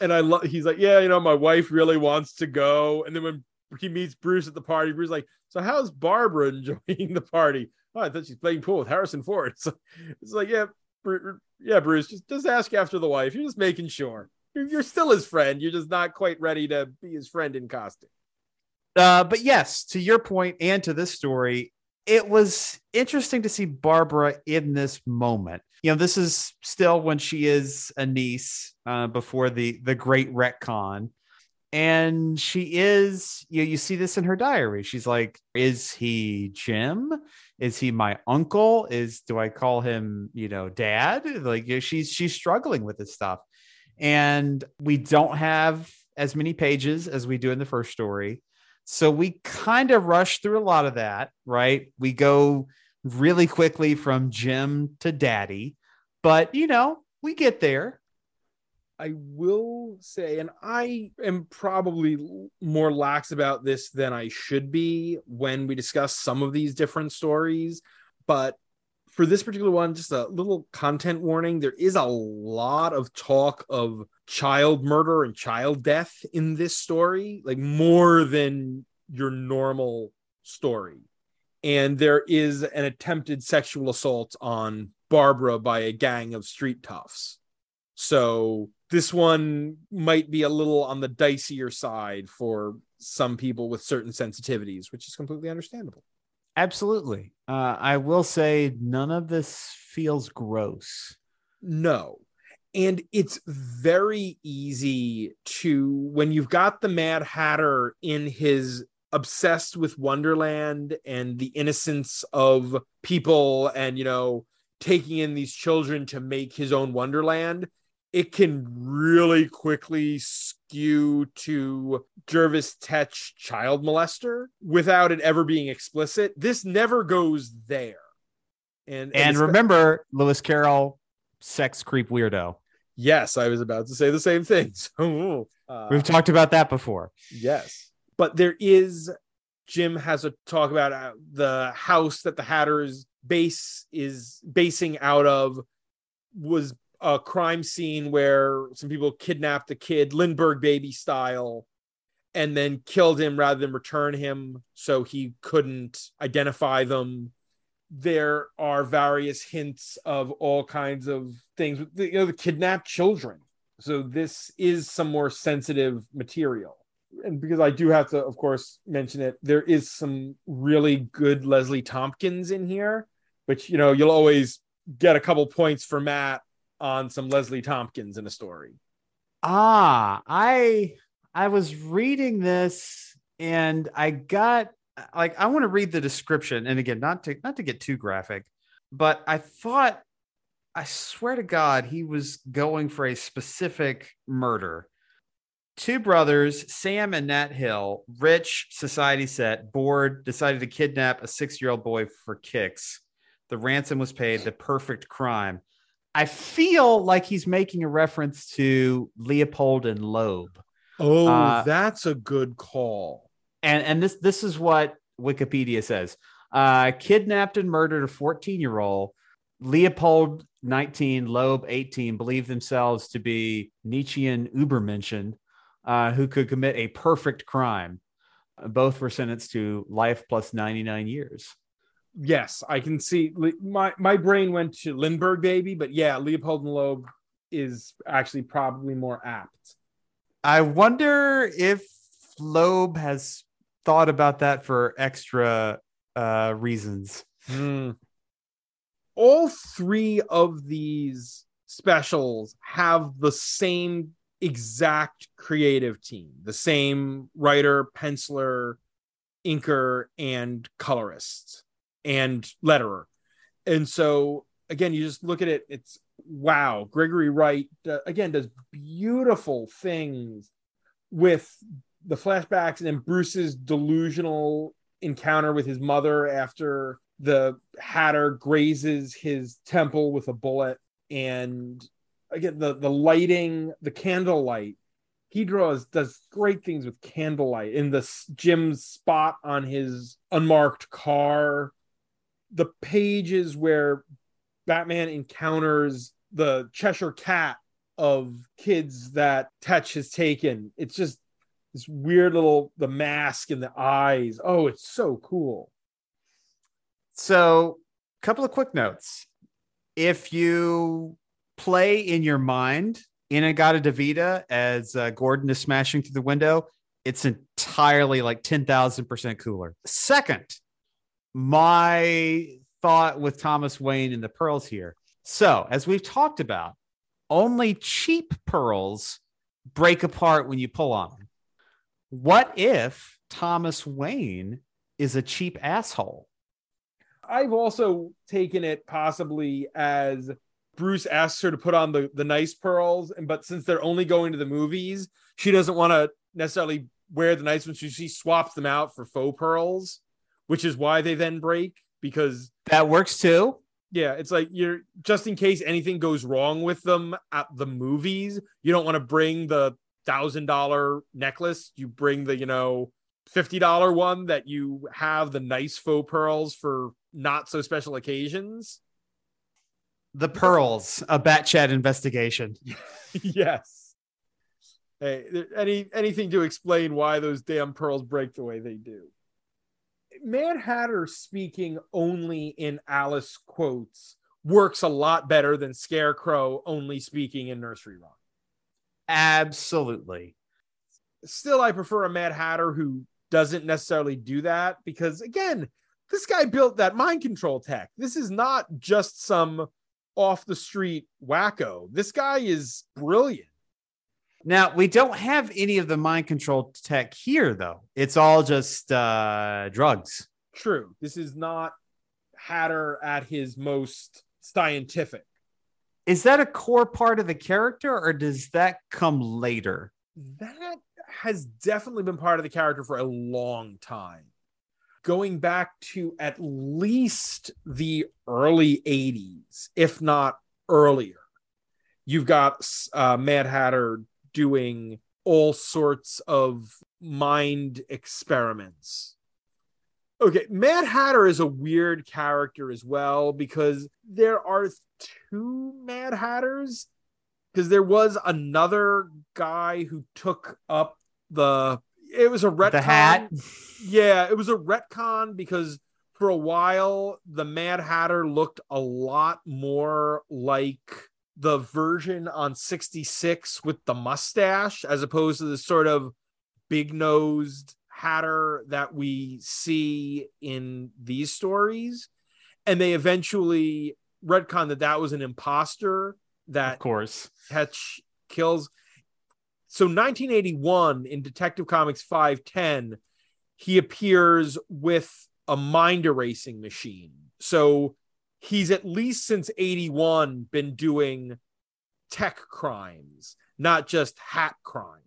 and I love. He's like, yeah, you know, my wife really wants to go. And then when he meets Bruce at the party, Bruce's like, so how's Barbara enjoying the party? Oh, I thought she's playing pool with Harrison Ford. So it's like, yeah, yeah, Bruce, just just ask after the wife. You're just making sure. You're, you're still his friend. You're just not quite ready to be his friend in costume. Uh, but yes, to your point and to this story, it was interesting to see Barbara in this moment. You know, this is still when she is a niece uh, before the the great retcon, and she is. You know, you see this in her diary. She's like, "Is he Jim? Is he my uncle? Is do I call him, you know, dad?" Like she's she's struggling with this stuff, and we don't have as many pages as we do in the first story. So we kind of rush through a lot of that, right? We go really quickly from Jim to Daddy, but you know, we get there. I will say, and I am probably more lax about this than I should be when we discuss some of these different stories. But for this particular one, just a little content warning there is a lot of talk of child murder and child death in this story, like more than your normal story. And there is an attempted sexual assault on Barbara by a gang of street toughs. So this one might be a little on the dicier side for some people with certain sensitivities, which is completely understandable. Absolutely. Uh, I will say none of this feels gross. No. And it's very easy to, when you've got the Mad Hatter in his obsessed with Wonderland and the innocence of people and, you know, taking in these children to make his own Wonderland, it can really quickly skew to Jervis Tetch child molester without it ever being explicit. This never goes there. And, And it's- remember, Lewis Carroll, sex creep weirdo. yes, I was about to say the same thing. So uh, We've talked about that before. yes, but there is Jim has a talk about uh, the house that the Hatter's base is basing out of was a crime scene where some people kidnapped the kid, Lindbergh baby style, and then killed him rather than return him so he couldn't identify them. There are various hints of all kinds of things, you know, the kidnapped children. So this is some more sensitive material. And because I do have to, of course, mention it, there is some really good Leslie Tompkins in here, which, you know, you'll always get a couple points for Matt on some Leslie Tompkins in a story. Ah, I I was reading this and I got like I want to read the description and again not to not to get too graphic, but I thought I swear to God he was going for a specific murder. Two brothers, Sam and Nat Hill, rich society set, bored, decided to kidnap a six year old boy for kicks. The ransom was paid, the perfect crime. I feel like he's making a reference to Leopold and Loeb. Oh, Uh, that's a good call. and and this this is what Wikipedia says. Uh, kidnapped and murdered a 14 year old. Leopold 19, Loeb 18 believed themselves to be Nietzschean Ubermenschen uh, who could commit a perfect crime. Both were sentenced to life plus 99 years. Yes, I can see my my brain went to Lindbergh baby, but yeah, Leopold and Loeb is actually probably more apt. I wonder if Loeb has thought about that for extra uh, reasons. Hmm. All three of these specials have the same exact creative team, the same writer, penciler, inker, and colorist and letterer. And so again, you just look at it, it's wow, Gregory Wright uh, again does beautiful things with the flashbacks and then Bruce's delusional encounter with his mother after the hatter grazes his temple with a bullet and again the the lighting the candlelight he draws does great things with candlelight in the Jim's spot on his unmarked car the pages where Batman encounters the Cheshire cat of kids that Tetch has taken it's just this weird little the mask and the eyes oh it's so cool So, a couple of quick notes. If you play in your mind in In-A-Gadda-Da-Vida as uh, Gordon is smashing through the window, it's entirely like 10,000% cooler. Second, my thought with Thomas Wayne and the pearls here. So, as we've talked about, only cheap pearls break apart when you pull on them. What if Thomas Wayne is a cheap asshole? I've also taken it possibly as Bruce asks her to put on the, the nice pearls, and but since they're only going to the movies, she doesn't want to necessarily wear the nice ones. So she swaps them out for faux pearls, which is why they then break because That works too. yeah, it's like you're just in case anything goes wrong with them at the movies, you don't want to bring the thousand dollar necklace. You bring the, you know, fifty dollar one that you have the nice faux pearls for not so special occasions. The Pearls, a Bat Chat investigation. yes. Hey, any anything to explain why those damn pearls break the way they do. Mad Hatter speaking only in Alice quotes works a lot better than Scarecrow only speaking in nursery rhyme. Absolutely. Still, I prefer a Mad Hatter who doesn't necessarily do that because, again, this guy built that mind control tech. This is not just some off the street wacko. This guy is brilliant. Now, we don't have any of the mind control tech here, though. It's all just uh, drugs. True. This is not Hatter at his most scientific. Is that a core part of the character or does that come later? That has definitely been part of the character for a long time. Going back to at least the early 80s, if not earlier. You've got uh, Mad Hatter doing all sorts of mind experiments Okay, Mad Hatter is a weird character as well because there are two Mad Hatters. Because there was another guy who took up the. It was a retcon. The hat. Yeah, it was a retcon because for a while the Mad Hatter looked a lot more like the version on 66 with the mustache as opposed to the sort of big nosed hatter that we see in these stories and they eventually retcon that that was an imposter that Of course. Tetch kills. So 1981 in Detective Comics 510, he appears with a mind erasing machine. So he's at least since 81 been doing tech crimes, not just hat crimes.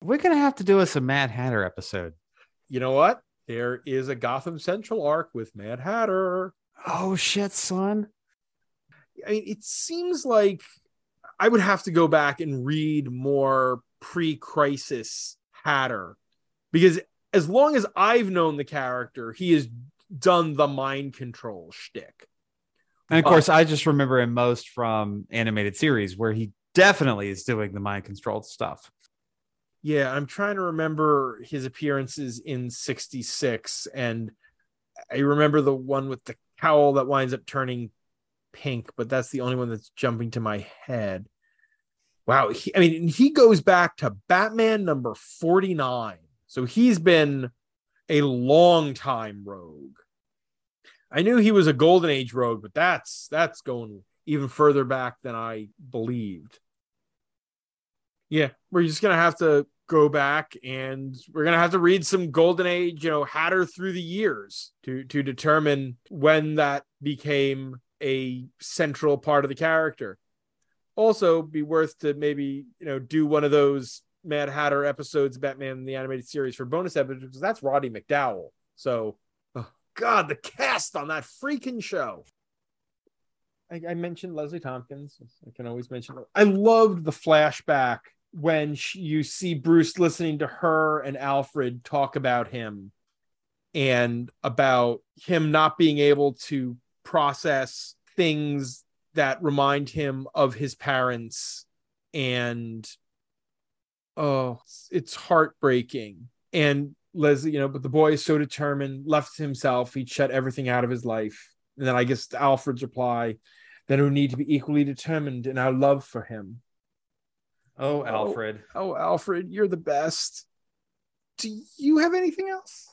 We're gonna have to do us a Mad Hatter episode. You know what? There is a Gotham Central arc with Mad Hatter. Oh shit, son. I mean, it seems like I would have to go back and read more pre-crisis Hatter because as long as I've known the character, he has done the mind control shtick. And of But- course, I just remember him most from animated series where he definitely is doing the mind controlled stuff. Yeah, I'm trying to remember his appearances in 66 and I remember the one with the cowl that winds up turning pink, but that's the only one that's jumping to my head. Wow, he, I mean, he goes back to Batman number 49. So he's been a long time rogue. I knew he was a golden age rogue, but that's that's going even further back than I believed. Yeah, we're just gonna have to go back and we're gonna have to read some golden age, you know, Hatter through the years to to determine when that became a central part of the character. Also, be worth to maybe you know do one of those Mad Hatter episodes, Batman the animated series for bonus episodes that's Roddy McDowall. So, God, the cast on that freaking show. I, I mentioned Leslie Tompkins. I can always mention. I loved the flashback when she, you see Bruce listening to her and Alfred talk about him and about him not being able to process things that remind him of his parents and oh it's heartbreaking and leslie you know but the boy is so determined left to himself he'd shut everything out of his life and then i guess alfred's reply then we need to be equally determined in our love for him oh, oh, Alfred. oh alfred you're the best do you have anything else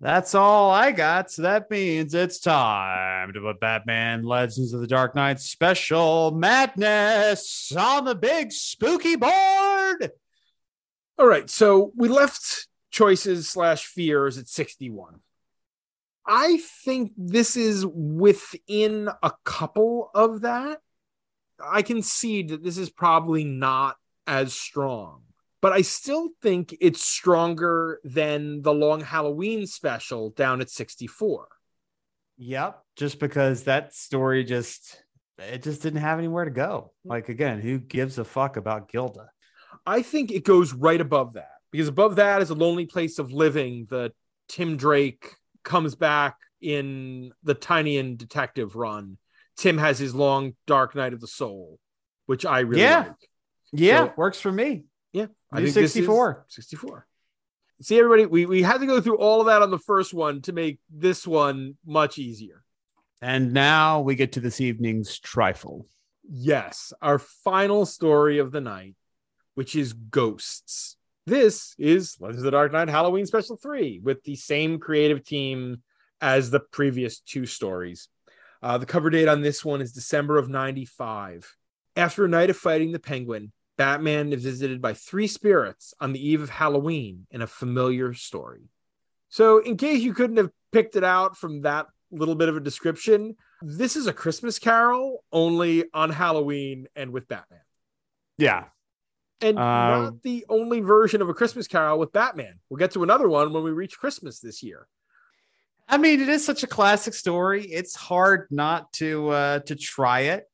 That's all I got. So that means it's time to put Batman Legends of the Dark Knight special madness on the big spooky board. All right, so we left choices slash fears at 61. I think this is within a couple of that. I concede that this is probably not as strong, but I still think it's stronger than the long Halloween special down at 64. Yep. Just because that story just it just didn't have anywhere to go. Like again, who gives a fuck about Gilda? I think it goes right above that because above that is a lonely place of living that Tim Drake comes back in the Tynion Detective run. Tim has his long Dark Night of the Soul, which I really Yeah. like. Yeah, So- works for me. Yeah, I think this 64. 64. See, everybody, we, we had to go through all of that on the first one to make this one much easier. And now we get to this evening's trifle. Yes, our final story of the night, which is Ghosts. This is Legends of the Dark Knight Halloween Special 3 with the same creative team as the previous two stories. Uh, the cover date on this one is December of 95. After a night of fighting the Penguin, Batman is visited by three spirits on the eve of Halloween in a familiar story. So, in case you couldn't have picked it out from that little bit of a description, this is a Christmas carol only on Halloween and with Batman. Yeah. And Uh, not the only version of a Christmas carol with Batman. We'll get to another one when we reach Christmas this year. I mean, it is such a classic story. It's hard not to uh to try it.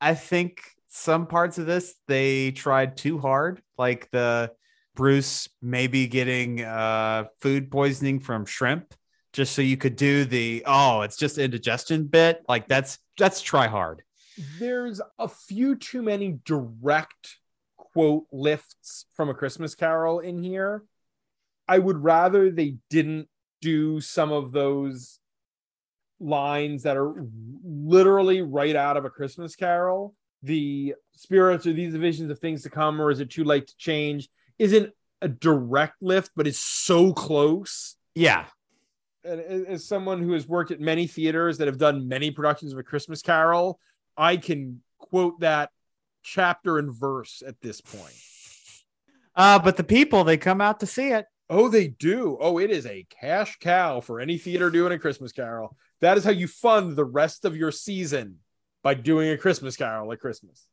I think some parts of this they tried too hard, like the Bruce maybe getting uh food poisoning from shrimp. just so you could do the oh, it's just indigestion bit. Like that's that's try hard. There's a few too many direct quote lifts from a Christmas Carol in here. I would rather they didn't do some of those lines that are literally right out of a Christmas Carol. The spirits or these visions of things to come, or is it too late to change? Isn't a direct lift, but is so close. Yeah. And as someone who has worked at many theaters that have done many productions of a Christmas Carol, I can quote that chapter and verse at this point. Uh, but the people they come out to see it. Oh, they do. Oh, it is a cash cow for any theater doing a Christmas Carol. That is how you fund the rest of your season by doing a Christmas Carol at Christmas.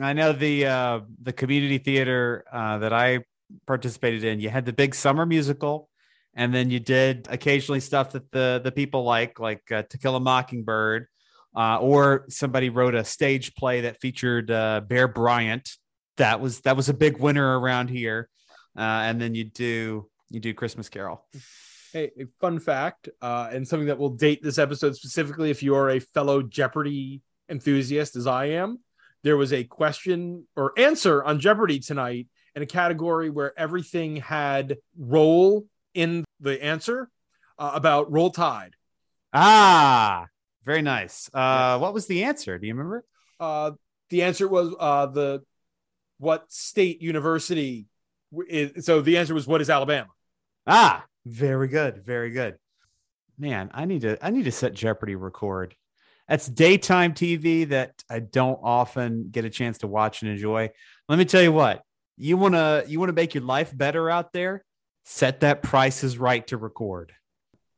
I know the uh, the community theater uh, that I participated in. You had the big summer musical, and then you did occasionally stuff that the the people like, like uh, To Kill a Mockingbird, uh, or somebody wrote a stage play that featured uh, Bear Bryant. That was that was a big winner around here. Uh, and then you do you do Christmas Carol. Hey, a fun fact, uh, and something that will date this episode specifically if you are a fellow Jeopardy enthusiast as I am. There was a question or answer on Jeopardy tonight in a category where everything had roll in the answer uh, about roll tide. Ah, very nice. Uh, what was the answer? Do you remember? Uh, the answer was uh, the what state university is, so the answer was what is Alabama? Ah, very good, very good. Man, I need to I need to set Jeopardy record. That's daytime TV that I don't often get a chance to watch and enjoy. Let me tell you what. You want to you want to make your life better out there? Set that Price is Right to record.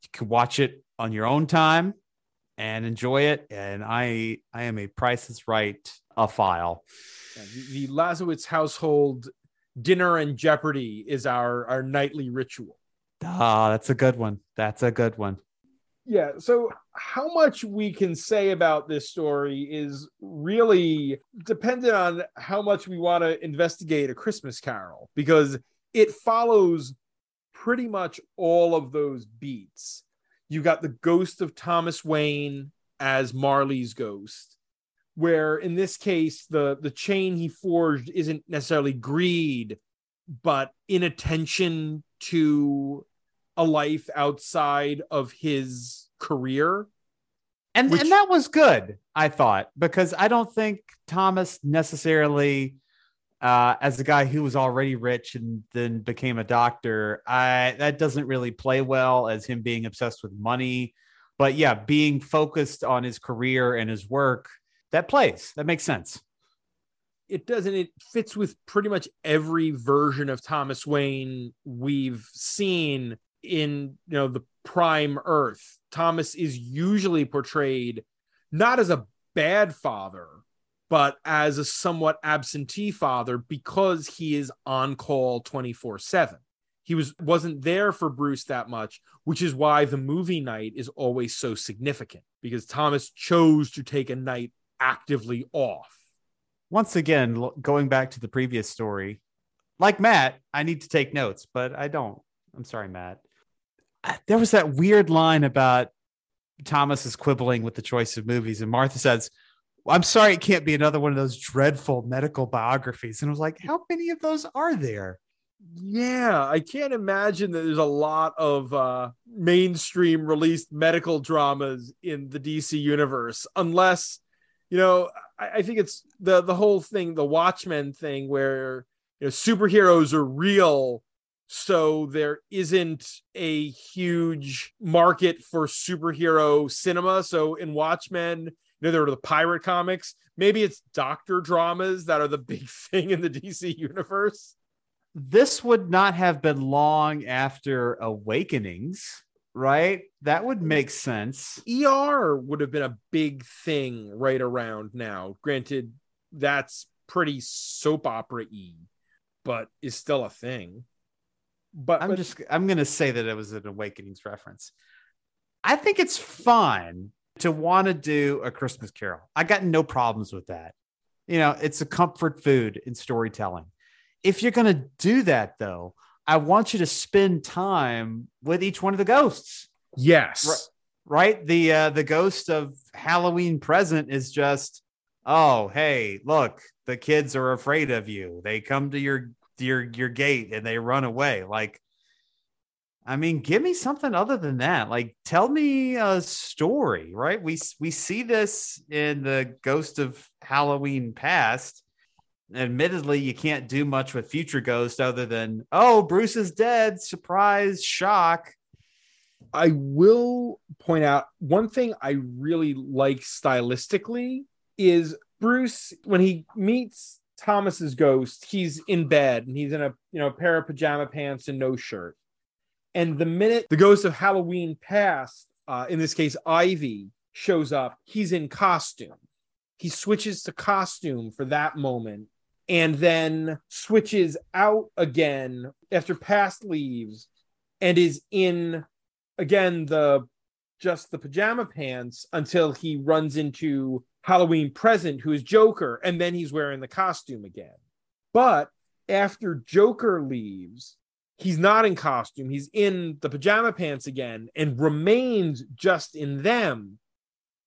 You can watch it on your own time and enjoy it and I I am a Price is Right a file. The Lazowitz household dinner and Jeopardy is our our nightly ritual. Ah, that's a good one. That's a good one. Yeah. So, how much we can say about this story is really dependent on how much we want to investigate a Christmas Carol because it follows pretty much all of those beats. You got the ghost of Thomas Wayne as Marley's ghost where in this case the the chain he forged isn't necessarily greed but inattention to a life outside of his career. And Which- and that was good i thought because i don't think thomas necessarily uh, as a guy who was already rich and then became a doctor i that doesn't really play well as him being obsessed with money. But yeah being focused on his career and his work that plays. That makes sense. It doesn't it fits with pretty much every version of Thomas Wayne we've seen in you know the prime earth. Thomas is usually portrayed not as a bad father but as a somewhat absentee father because he is on call 24/7 he was wasn't there for Bruce that much which is why the movie night is always so significant because Thomas chose to take a night actively off once again, going back to the previous story, like Matt, I need to take notes, but I don't. I'm sorry, Matt. There was that weird line about Thomas is quibbling with the choice of movies, and Martha says, I'm sorry, it can't be another one of those dreadful medical biographies. And I was like, how many of those are there? Yeah, I can't imagine that there's a lot of uh, mainstream released medical dramas in the DC universe, unless, you know, I, I think it's the the whole thing, the Watchmen thing, where you know superheroes are real, so there isn't a huge market for superhero cinema. So in Watchmen, you know, there are the pirate comics. Maybe it's doctor dramas that are the big thing in the DC universe. This would not have been long after Awakenings, right? That would make sense. ER would have been a big thing right around now. Granted, that's pretty soap opera y, but is still a thing. But, I'm but- just I'm gonna say that it was an Awakenings reference. I think it's fun to want to do a Christmas Carol. I got no problems with that. You know, it's a comfort food in storytelling. If you're gonna do that though, I want you to spend time with each one of the ghosts. Yes. right? The uh, the ghost of Halloween present is just, oh, hey, look, the kids are afraid of you. They come to your your your gate and they run away. Like, I mean, give me something other than that. Like, tell me a story, right? We we see this in the Ghost of Halloween past. Admittedly, you can't do much with Future Ghost other than, oh, Bruce is dead, surprise, shock. I will point out one thing I really like stylistically is Bruce when he meets Thomas's ghost, he's in bed and he's in a you know pair of pajama pants and no shirt. And the minute the ghost of Halloween past, uh, in this case Ivy, shows up, he's in costume. He switches to costume for that moment and then switches out again after past leaves and is in again the just the pajama pants until he runs into Halloween present, who is Joker, and then he's wearing the costume again. But after Joker leaves, he's not in costume, he's in the pajama pants again and remains just in them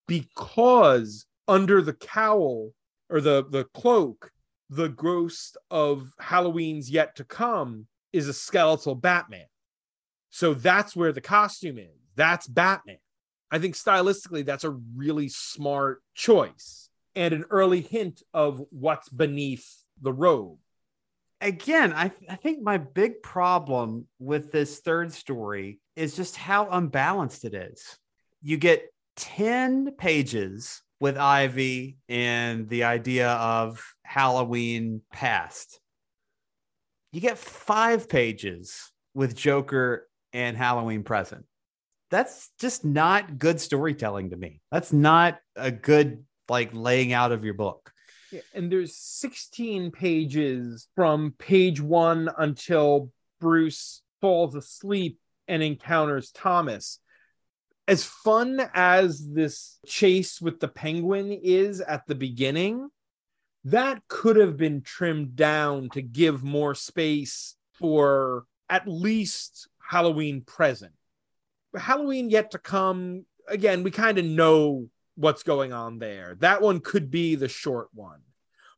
because under the cowl or the, the cloak, the ghost of Halloween's yet to come is a skeletal Batman. So that's where the costume is. That's Batman. I think stylistically, that's a really smart choice and an early hint of what's beneath the robe. Again, I, I think my big problem with this third story is just how unbalanced it is. You get 10 pages with Ivy and the idea of Halloween past. You get five pages with Joker and Halloween present that's just not good storytelling to me. That's not a good like laying out of your book. Yeah, and there's 16 pages from page one until Bruce falls asleep and encounters Thomas. As fun as this chase with the penguin is at the beginning, that could have been trimmed down to give more space for at least Halloween present Halloween yet to come. Again, we kind of know what's going on there. That one could be the short one,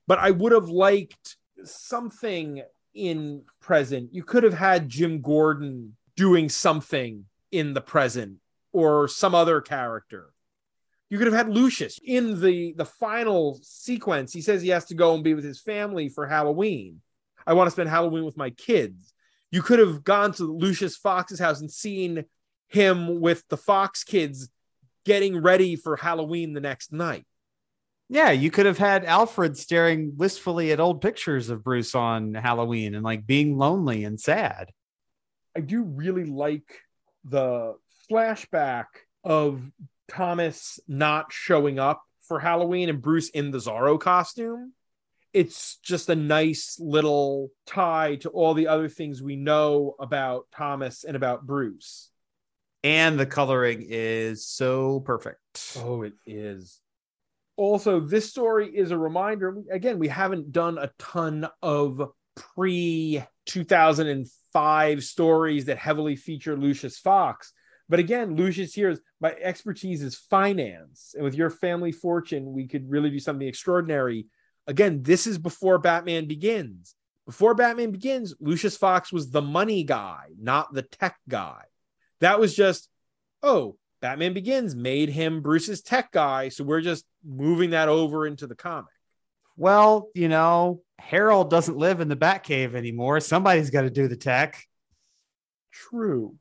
but I would have liked something in present. You could have had Jim Gordon doing something in the present or some other character. You could have had Lucius in the the final sequence. He says he has to go and be with his family for Halloween. I want to spend Halloween with my kids. You could have gone to Lucius Fox's house and seen him with the Fox kids getting ready for Halloween the next night. Yeah, you could have had Alfred staring wistfully at old pictures of Bruce on Halloween and like being lonely and sad. I do really like the flashback of Thomas not showing up for Halloween and Bruce in the Zorro costume. It's just a nice little tie to all the other things we know about Thomas and about Bruce and the coloring is so perfect. Oh, it is. Also, this story is a reminder. Again, we haven't done a ton of pre 2005 stories that heavily feature Lucius Fox. But again, Lucius here is my expertise is finance. And with your family fortune, we could really do something extraordinary. Again, this is before Batman begins. Before Batman begins, Lucius Fox was the money guy, not the tech guy. That was just, oh, Batman Begins made him Bruce's tech guy. So we're just moving that over into the comic. Well, you know, Harold doesn't live in the Batcave anymore. Somebody's got to do the tech. True.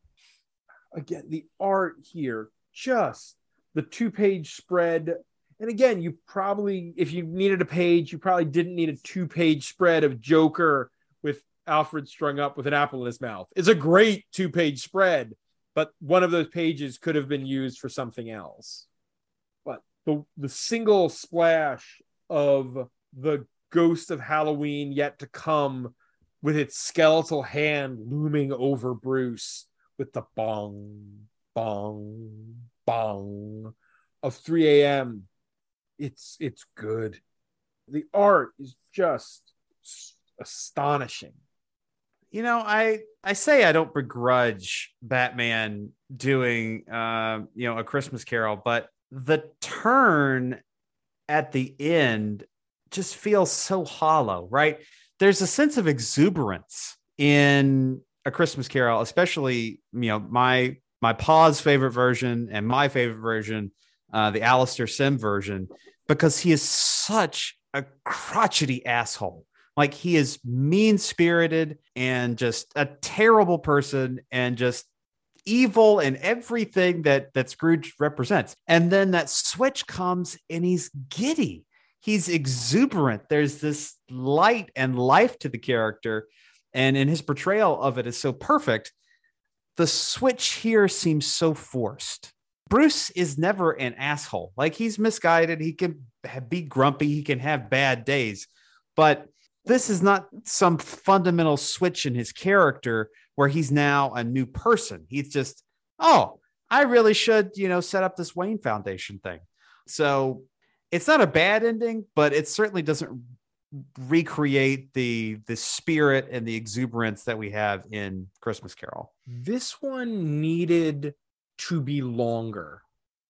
Again, the art here, just the two page spread. And again, you probably, if you needed a page, you probably didn't need a two page spread of Joker with Alfred strung up with an apple in his mouth. It's a great two page spread but one of those pages could have been used for something else. But the the single splash of the ghost of Halloween yet to come with its skeletal hand looming over Bruce with the bong, bong, bong of 3 a.m. It's it's good. The art is just astonishing. You know, I I say I don't begrudge Batman doing uh, you know, a Christmas Carol, but the turn at the end just feels so hollow, right? There's a sense of exuberance in a Christmas Carol, especially you know my my Pa's favorite version and my favorite version, uh, the Alastair Sim version, because he is such a crotchety asshole. Like he is mean spirited and just a terrible person and just evil and everything that that Scrooge represents. And then that switch comes and he's giddy. He's exuberant. There's this light and life to the character and in his portrayal of it is so perfect. The switch here seems so forced. Bruce is never an asshole. Like he's misguided. He can be grumpy. He can have bad days. But this is not some fundamental switch in his character where he's now a new person. He's just, oh, I really should, you know, set up this Wayne Foundation thing. So it's not a bad ending, but it certainly doesn't recreate the the spirit and the exuberance that we have in Christmas Carol. This one needed to be longer.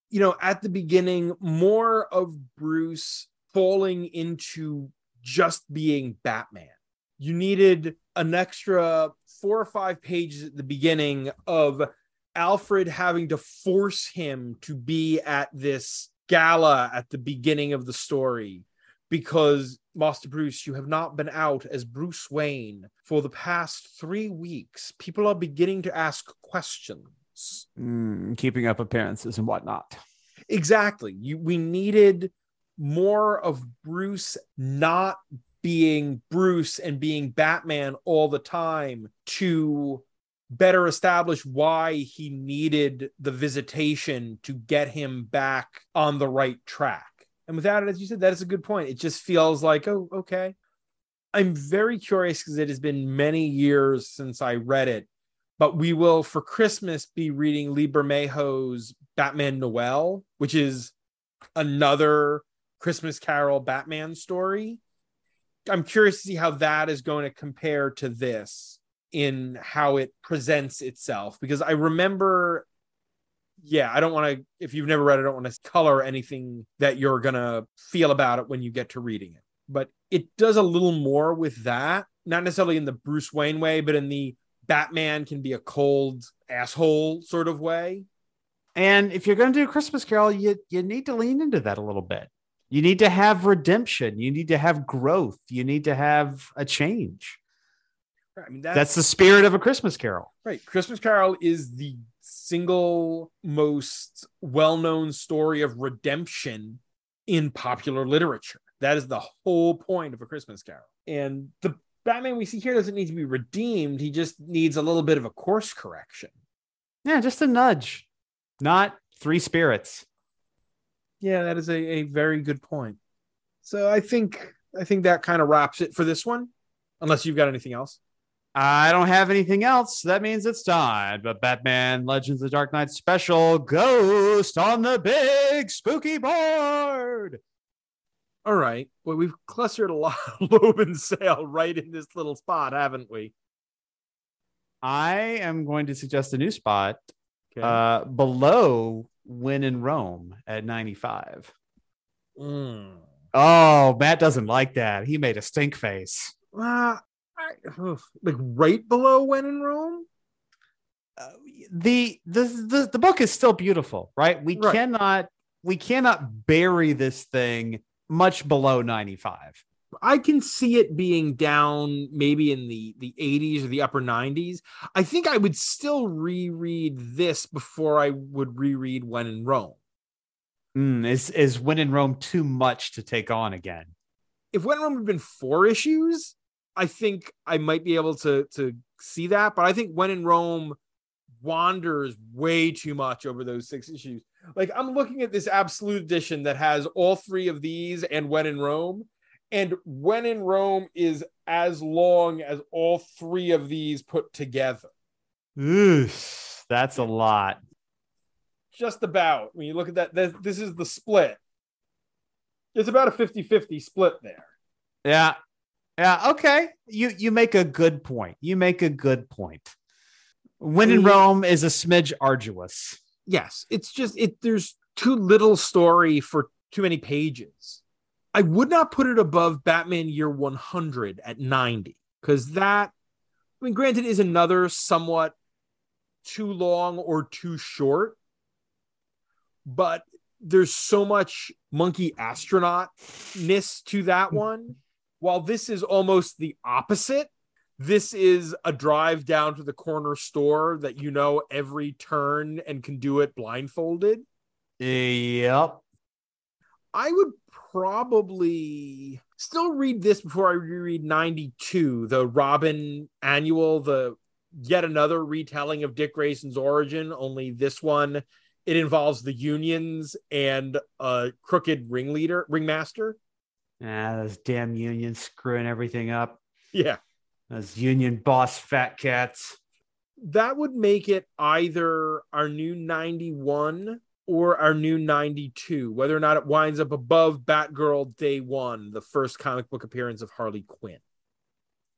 You know, at the beginning, more of Bruce falling into just being Batman. You needed an extra four or five pages at the beginning of Alfred having to force him to be at this gala at the beginning of the story because Master Bruce, you have not been out as Bruce Wayne for the past three weeks. People are beginning to ask questions. Mm, keeping up appearances and whatnot. Exactly. You, we needed more of Bruce not being Bruce and being Batman all the time to better establish why he needed the visitation to get him back on the right track. And without it, as you said, that is a good point. It just feels like, oh, okay. I'm very curious because it has been many years since I read it, but we will for Christmas be reading Lee Bermejo's Batman Noel, which is another Christmas Carol Batman story. I'm curious to see how that is going to compare to this in how it presents itself because I remember yeah, I don't want to, if you've never read it, I don't want to color anything that you're going to feel about it when you get to reading it. But it does a little more with that, not necessarily in the Bruce Wayne way, but in the Batman can be a cold asshole sort of way. And if you're going to do Christmas Carol, you, you need to lean into that a little bit. You need to have redemption. You need to have growth. You need to have a change. I mean, that's, that's the spirit of a Christmas Carol. Right. Christmas Carol is the single most well-known story of redemption in popular literature. That is the whole point of a Christmas Carol. And the Batman we see here doesn't need to be redeemed. He just needs a little bit of a course correction. Yeah, just a nudge, not three spirits. Yeah, that is a, a very good point. So I think I think that kind of wraps it for this one. Unless you've got anything else. I don't have anything else. That means it's time. But Batman Legends of the Dark Knight special Ghost on the big spooky board. All right. Well, we've clustered a lot of Loeb Sale right in this little spot, haven't we? I am going to suggest a new spot okay. uh, below When in Rome at 95. Mm. Oh, Matt doesn't like that. He made a stink face. Uh, like right below when in Rome. Uh, the, the the the book is still beautiful, right? We right. cannot we cannot bury this thing much below 95. I can see it being down maybe in the the 80s or the upper 90s. I think I would still reread this before I would reread When in Rome. Mm, is is When in Rome too much to take on again? If When in Rome had been four issues, I think I might be able to to see that, but I think when in Rome wanders way too much over those six issues. Like I'm looking at this absolute edition that has all three of these and when in Rome, and when in Rome is as long as all three of these put together. Oof, that's a lot. Just about. When you look at that, this is the split. It's about a 50 50 split there. Yeah, Yeah, okay. You you make a good point. You make a good point. When in. Rome is a smidge arduous. yes it's just it there's too little story for too many pages i would not put it above batman year 100 at 90 because that i mean granted is another somewhat too long or too short but there's so much monkey astronaut-ness to that hmm. one while this is almost the opposite this is a drive down to the corner store that you know every turn and can do it blindfolded. Yep. I would probably still read this before I reread 92, the Robin annual, the yet another retelling of Dick Grayson's origin, only this one it involves the unions and a crooked ringleader, ringmaster. Ah, those damn unions screwing everything up. Yeah. Those union boss fat cats. that would make it either our new 91 or our new 92 whether or not it winds up above batgirl day one the first comic book appearance of harley quinn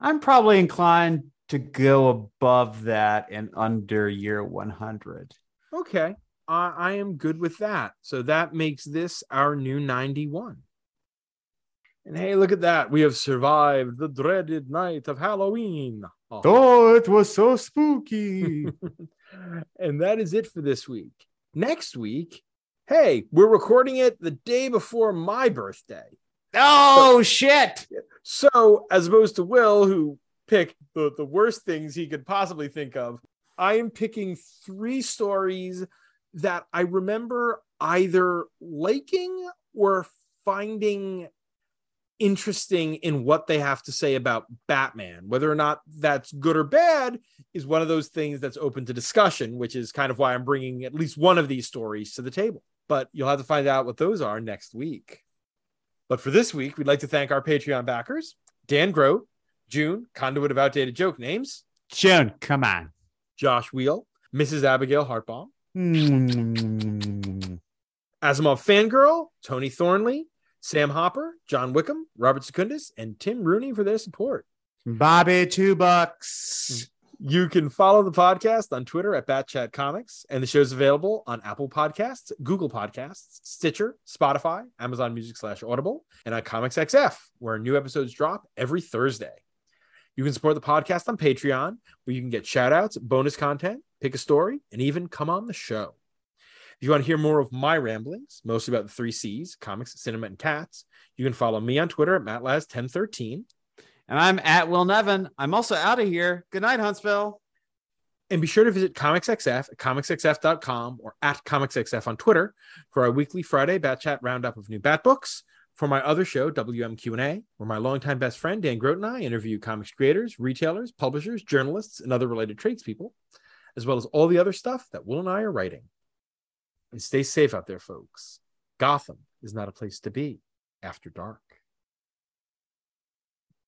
I'm probably inclined to go above that and under year 100. okay I I am good with that so that makes this our new 91 and hey look at that we have survived the dreaded night of halloween Oh, it was so spooky. and that is it for this week. Next week, hey, we're recording it the day before my birthday. oh, shit. So, as opposed to Will, who picked the, the worst things he could possibly think of, I am picking three stories that I remember either liking or finding interesting in what they have to say about Batman. Whether or not that's good or bad is one of those things that's open to discussion, which is kind of why I'm bringing at least one of these stories to the table. But you'll have to find out what those are next week. But for this week, we'd like to thank our Patreon backers Dan Grote, June, Conduit of Outdated Joke Names, June, come on. Josh Wheel, Mrs. Abigail Hartbaum, Mm. Asimov Fangirl, Tony Thornley, Sam Hopper, John Wickham, Robert Secundus, and Tim Rooney for their support. Bobby, two bucks. You can follow the podcast on Twitter at Batchat Comics, and the show's available on Apple Podcasts, Google Podcasts, Stitcher, Spotify, Amazon Music slash Audible, and on Comics XF, where new episodes drop every Thursday. You can support the podcast on Patreon, where you can get shout outs, bonus content, pick a story, and even come on the show. If you want to hear more of my ramblings, mostly about the three C's comics, cinema, and cats, you can follow me on Twitter at MattLaz1013. And I'm at Will Nevin. I'm also out of here. Good night, Huntsville. And be sure to visit ComicsXF at comicsxf.com or at ComicsXF on Twitter for our weekly Friday Bat Chat roundup of new Bat books. For my other show, WMQ&A, where my longtime best friend Dan Grote and I interview comics creators, retailers, publishers, journalists, and other related tradespeople, as well as all the other stuff that Will and I are writing. And stay safe out there, folks. Gotham is not a place to be after dark.